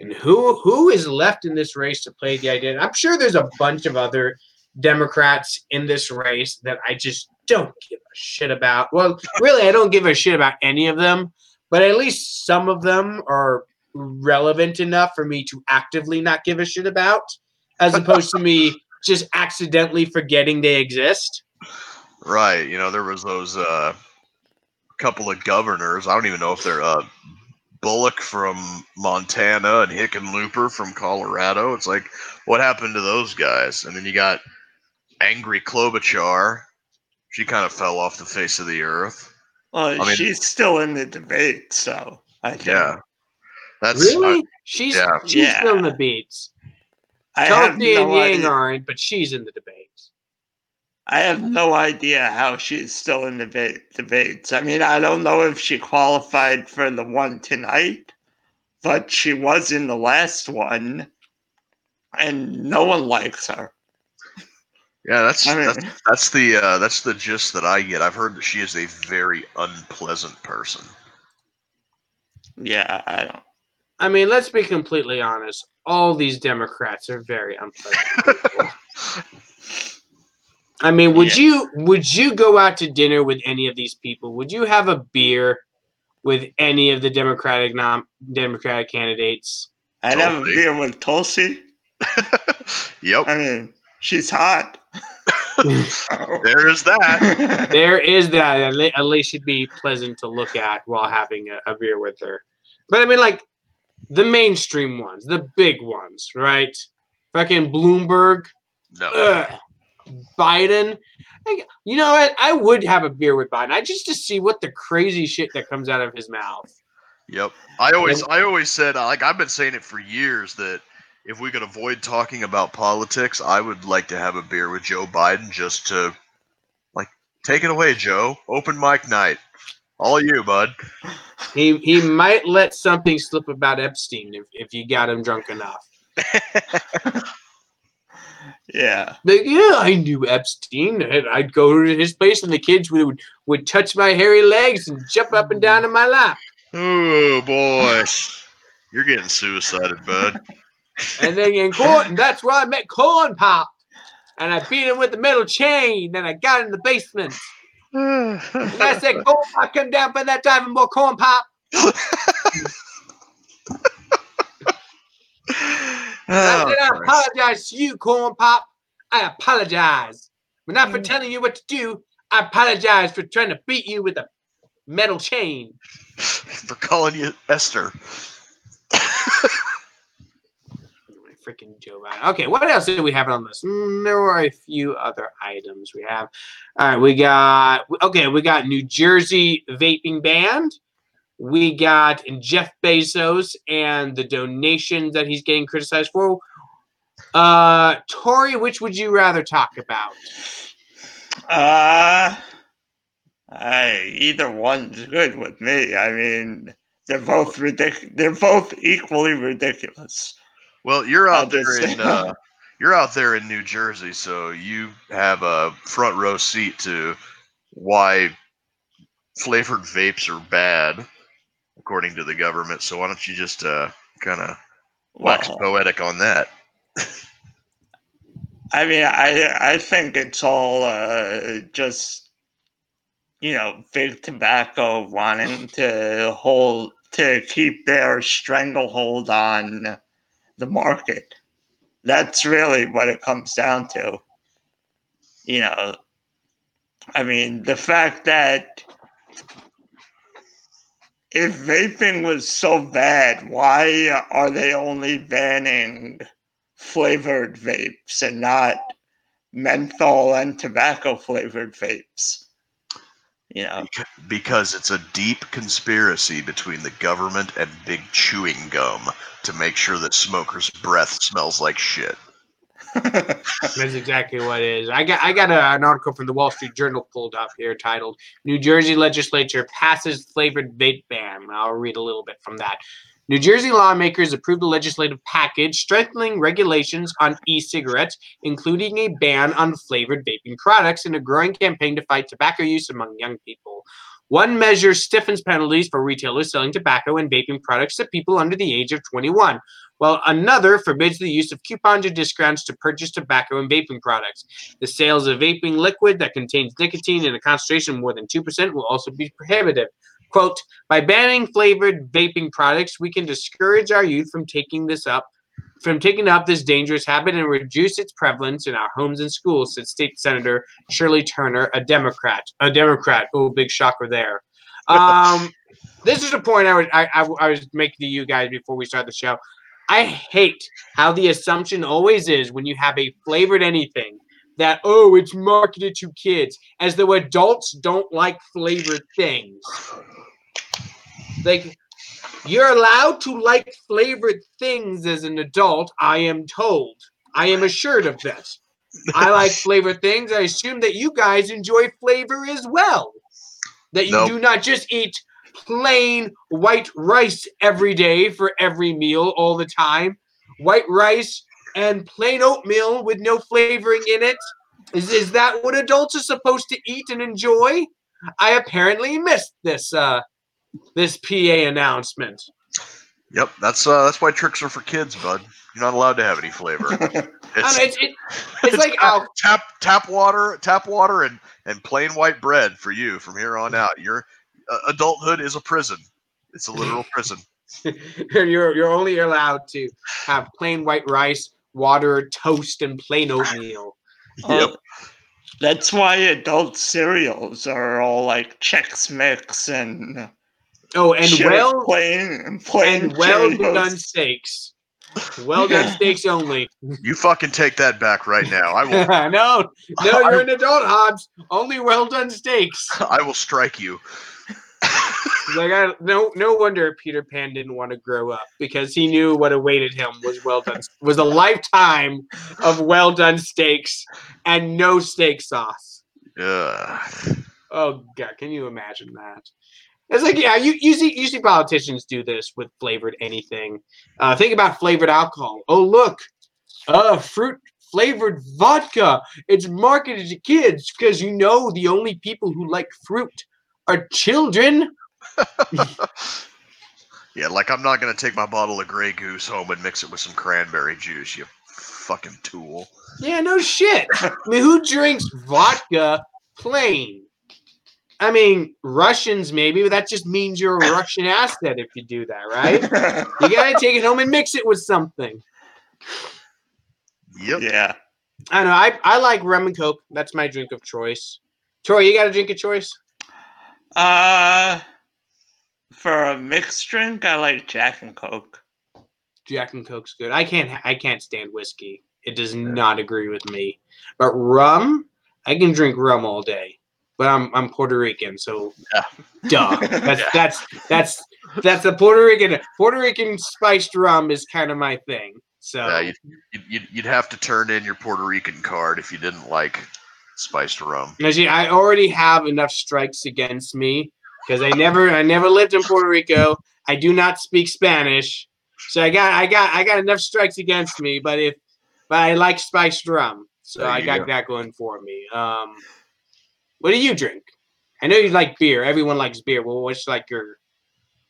And who who is left in this race to play the identity? I'm sure there's a bunch of other Democrats in this race that I just don't give a shit about. Well, really, I don't give a shit about any of them, but at least some of them are relevant enough for me to actively not give a shit about, as opposed to me just accidentally forgetting they exist. Right. You know, there was those uh couple of governors. I don't even know if they're uh Bullock from Montana and Hickenlooper from Colorado. It's like, what happened to those guys? And then you got angry Klobuchar She kind of fell off the face of the earth. Well, I mean- she's still in the debate, so I think. Yeah, that's Really? I- she's yeah. she's Yeah. still in the beats. I have Tulsi and Yang idea. aren't, but she's in the debates. I have no idea how she's still in debate debates. I mean, I don't know if she qualified for the one tonight, but she was in the last one, and no one likes her. yeah. That's I mean- that's that's the uh, that's the gist that I get. I've heard that she is a very unpleasant person. Yeah, I don't. I mean, let's be completely honest. All these Democrats are very unpleasant. people. I mean, would you would you go out to dinner with any of these people? Would you have a beer with any of the Democratic nom- Democratic candidates? I'd have a beer with Tulsi. Yep, I mean, she's hot. there is that. There is that. At le- at least she'd be pleasant to look at while having a, a beer with her. But I mean, like the mainstream ones, the big ones, right? Fucking Bloomberg, No, Ugh. Biden. You know what? I would have a beer with Biden. I just to see what the crazy shit that comes out of his mouth. Yep. I always I always said uh, like I've been saying it for years that if we could avoid talking about politics, I would like to have a beer with Joe Biden just to like take it away, Joe. Open mic night. All you, bud. He he might let something slip about Epstein if, if you got him drunk enough. Yeah. Like, yeah, I knew Epstein. and I'd go to his place, and the kids would would touch my hairy legs and jump up and down in my lap. Oh boy. You're getting suicided, bud. And then in court, and that's where I met Corn Pop. And I beat him with the metal chain. and I got in the basement. And I said, Corn Pop, come down for that diving board, Corn Pop. And I Oh, I apologize to you, Corn Pop. I apologize. But not for telling you what to do. I apologize for trying to beat you with a metal chain. for calling you Esther. freaking Joe Biden. Okay, what else do we have on this? Mm, there were a few other items we have. All right, we got okay, we got New Jersey vaping banned. We got Jeff Bezos and the donations that he's getting criticized for. Uh, Tory, which would you rather talk about? Uh, I either one's good with me. I mean, they're both ridic- They're both equally ridiculous. Well, you're out there in uh, you're out there in New Jersey, so you have a front row seat to why flavored vapes are bad, according to the government. So why don't you just uh, kind of wax Well- poetic on that? I mean, I I think it's all uh, just you know big tobacco wanting to hold to keep their stranglehold on the market. That's really what it comes down to. You know, I mean, the fact that if vaping was so bad, why are they only banning flavored vapes and not menthol and tobacco flavored vapes? You know, Because it's a deep conspiracy between the government and big chewing gum to make sure that smokers' breath smells like shit. That's exactly what it is. I got I got a, an article from the Wall Street Journal pulled up here titled "New Jersey Legislature Passes Flavored Vape Ban." I'll read a little bit from that. New Jersey lawmakers approved a legislative package strengthening regulations on e-cigarettes, including a ban on flavored vaping products and a growing campaign to fight tobacco use among young people. One measure stiffens penalties for retailers selling tobacco and vaping products to people under the age of 21, while another forbids the use of coupons or discounts to purchase tobacco and vaping products. The sales of vaping liquid that contains nicotine in a concentration of more than 2% will also be prohibited. Quote, by banning flavored vaping products, we can discourage our youth from taking this up, from taking up this dangerous habit and reduce its prevalence in our homes and schools, said State Senator Shirley Turner, a Democrat. A Democrat. Oh, big shocker there. Um, this is a point I was I, I, I was making to you guys before we start the show. I hate how the assumption always is when you have a flavored anything that oh it's marketed to kids as though adults don't like flavored things like you're allowed to like flavored things as an adult i am told. I am assured of this. I like flavored things. I assume that you guys enjoy flavor as well. That you Nope. do not just eat plain white rice every day for every meal all the time. White rice and plain oatmeal with no flavoring in it. Is, is that what adults are supposed to eat and enjoy? I apparently missed this uh this pa announcement Yep, that's uh, that's why tricks are for kids, bud. You're not allowed to have any flavor. I don't It's, know, it's, it, it's like tap, tap tap water, tap water, and and plain white bread for you from here on out. Your uh, adulthood is a prison. It's a literal prison. you're you're only allowed to have plain white rice water toast and plain oatmeal Uh, that's why adult cereals are all like Chex Mix and oh and Cher- well plain and plain and well Cheerios. done steaks well done steaks only You fucking take that back right now. I will no no you're an adult hobbs only well done steaks I will strike you. like I, no no wonder Peter Pan didn't want to grow up because he knew what awaited him was well done was a lifetime of well done steaks and no steak sauce. Yeah. Oh god, can you imagine that? It's like yeah, you, you see you see politicians do this with flavored anything. Uh, think about flavored alcohol. Oh look, uh, fruit flavored vodka. It's marketed to kids because you know the only people who like fruit are children. Yeah, like I'm not gonna take my bottle of Grey Goose home and mix it with some cranberry juice. You fucking tool. Yeah, no shit. I mean, who drinks vodka plain? I mean, Russians maybe, but that just means you're a Russian asset if you do that, right? You gotta take it home and mix it with something. Yep. Yeah. I know. I, I like rum and coke. That's my drink of choice. Troy, you got a drink of choice? Uh, for a mixed drink, I like Jack and Coke. Jack and Coke's good. I can't I can't stand whiskey. It does not agree with me. But rum, I can drink rum all day. But I'm I'm Puerto Rican, so duh. That's that's that's that's a Puerto Rican Puerto Rican spiced rum is kind of my thing. So Yeah, you'd, you'd- you'd, have to turn in your Puerto Rican card if you didn't like spiced rum. See, I already have enough strikes against me because I never I never lived in Puerto Rico. I do not speak Spanish, so I got I got I got enough strikes against me. But if but I like spiced rum, so I got go. that going for me. Um, what do you drink? I know you like beer. Everyone likes beer. Well, what's like your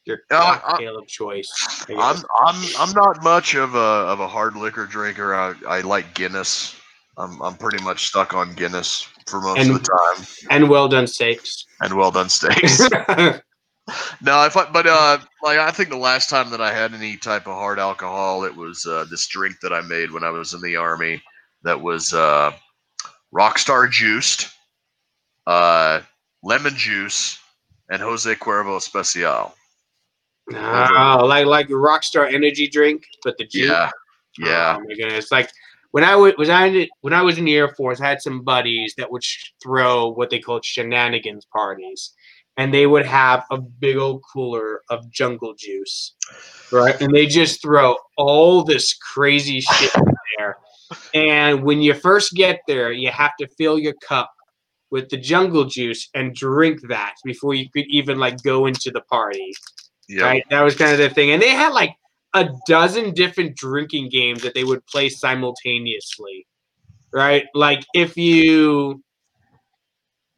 your Uh, cocktail of choice? I'm? I'm I'm not much of a of a hard liquor drinker. I, I like Guinness. I'm I'm pretty much stuck on Guinness for most And- of the time. and well done steaks. And well done steaks. no, if I but uh like I think the last time that I had any type of hard alcohol, it was uh, this drink that I made when I was in the army. That was uh, Rockstar juiced, uh, lemon juice, and Jose Cuervo Especial. Oh, like like Rockstar energy drink, but the juice. Yeah, yeah. Oh my goodness! Like when I was was I in the- when I was in the Air Force, I had some buddies that would sh- throw what they called shenanigans parties, and they would have a big old cooler of jungle juice, right? And they just throw all this crazy shit in there. And when you first get there, you have to fill your cup with the jungle juice and drink that before you could even like go into the party. Yeah. Right? That was kind of the thing. And they had like a dozen different drinking games that they would play simultaneously. Right? Like if you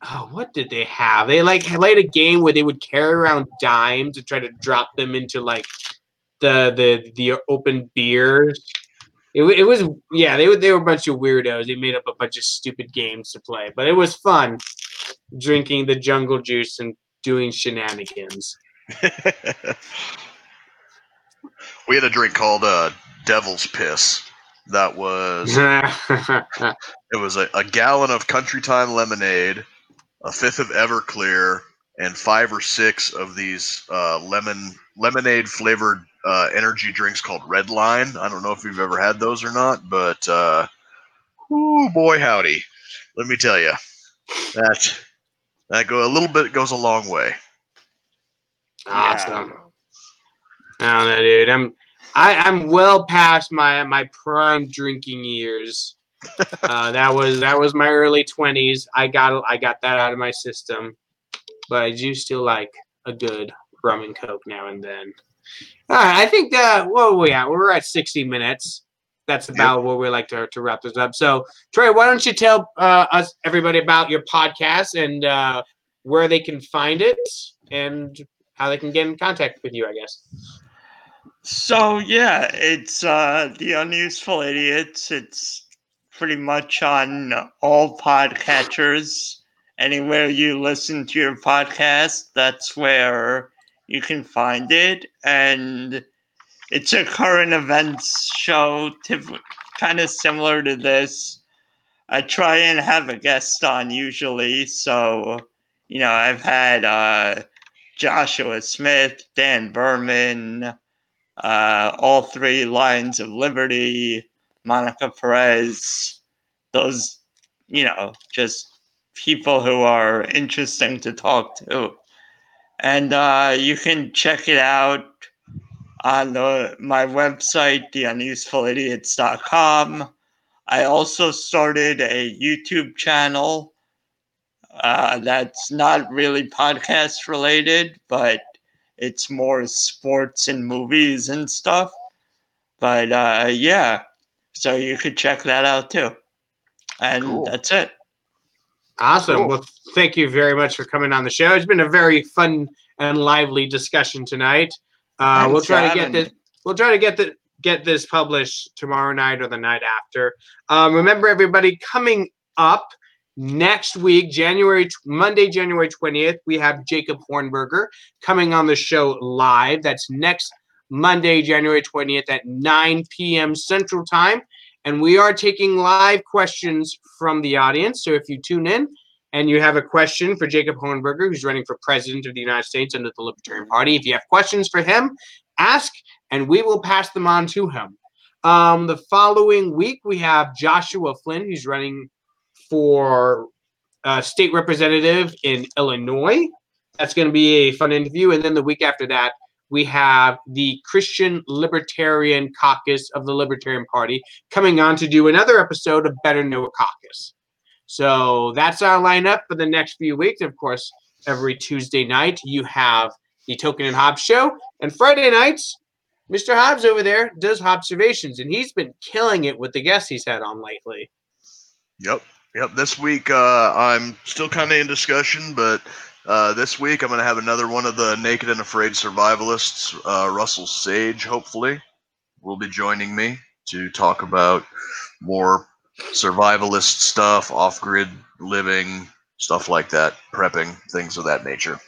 Oh, what did they have? They like played a game where they would carry around dimes and try to drop them into like the the the open beers. It, it was yeah, they were they were a bunch of weirdos. They made up a bunch of stupid games to play, but it was fun drinking the jungle juice and doing shenanigans. We had a drink called uh, Devil's Piss. That was it was a, a gallon of Country Time lemonade, a fifth of Everclear, and five or six of these uh, lemon lemonade flavored uh, energy drinks called Red Line. I don't know if you've ever had those or not, but uh, oh boy, howdy! let me tell you, that that go a little bit goes a long way. Awesome. I don't know, dude. I'm I, I'm well past my my prime drinking years. uh, that was that was my early twenties. I got I got that out of my system, but I do still like a good rum and coke now and then. All right, I think what are we at? We're at sixty minutes. That's about where we like to, to wrap this up. So, Tory, why don't you tell uh, us everybody about your podcast and uh, where they can find it and how they can get in contact with you? I guess. So yeah, it's uh the unuseful idiots. It's pretty much on all podcatchers. Anywhere you listen to your podcast, that's where you can find it. And it's a current events show, kind of similar to this. I try and have a guest on usually. So, you know, I've had uh, Joshua Smith, Dan Behrman, uh, all three Lions of Liberty, Monica Perez, those, you know, just people who are interesting to talk to. And uh, you can check it out on the, my website, theunusefulidiots.com. I also started a YouTube channel uh, that's not really podcast related, but it's more sports and movies and stuff. But uh, yeah, so you could check that out too. And that's it. Awesome. Cool. Well, thank you very much for coming on the show. It's been a very fun and lively discussion tonight. Uh, we'll try to get this. We'll try to get the get this published tomorrow night or the night after. Um, remember, everybody, coming up next week, January Monday, January twentieth, we have Jacob Hornberger coming on the show live. That's next Monday, January twentieth at nine p.m. Central Time, and we are taking live questions from the audience. So if you tune in and you have a question for Jacob Hornberger, who's running for president of the United States under the Libertarian Party, if you have questions for him, ask and we will pass them on to him. Um, the following week, we have Joshua Flynn, who's running for uh, state representative in Illinois. That's going to be a fun interview. And then the week after that, we have the Christian Libertarian Caucus of the Libertarian Party coming on to do another episode of Better Know a Caucus. So that's our lineup for the next few weeks. Of course, every Tuesday night you have the Token and Hobbs show, and Friday nights, Mr. Hobbs over there does observations, and he's been killing it with the guests he's had on lately. Yep. Yep. This week, uh, I'm still kind of in discussion, but uh, this week I'm going to have another one of the Naked and Afraid survivalists, uh, Russell Sage, hopefully, will be joining me to talk about more survivalist stuff, off grid living, stuff like that, prepping, things of that nature.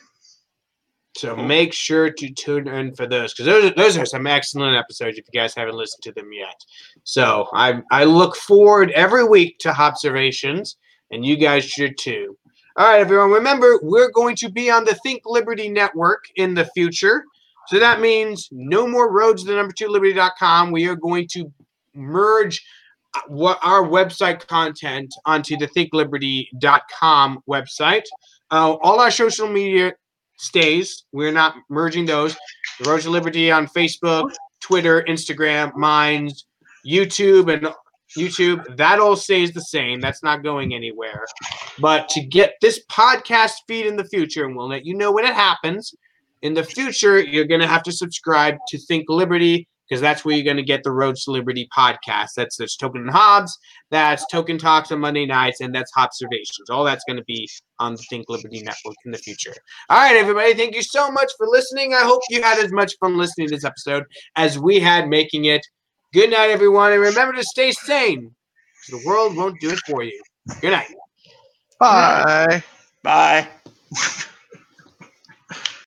So make sure to tune in for those because those those are some excellent episodes if you guys haven't listened to them yet. So I I look forward every week to observations, and you guys should too. All right, everyone. Remember, we're going to be on the Think Liberty Network in the future. So that means no more roads to number two liberty.com. We are going to merge uh, what our website content onto the thinkliberty.com website. Uh, all our social media stays. We're not merging those. The Road to Liberty on Facebook, Twitter, Instagram, Minds, YouTube, and YouTube. That all stays the same. That's not going anywhere. But to get this podcast feed in the future, and we'll let you know when it happens. In the future, you're going to have to subscribe to Think Liberty because that's where you're going to get the Road to Liberty podcast. That's that's Token and Hobbs, that's Token Talks on Monday nights, and that's Observations. All that's going to be on the Think Liberty Network in the future. All right, everybody, thank you so much for listening. I hope you had as much fun listening to this episode as we had making it. Good night, everyone, and remember to stay sane. 'cause The world won't do it for you. Good night. Bye. Bye.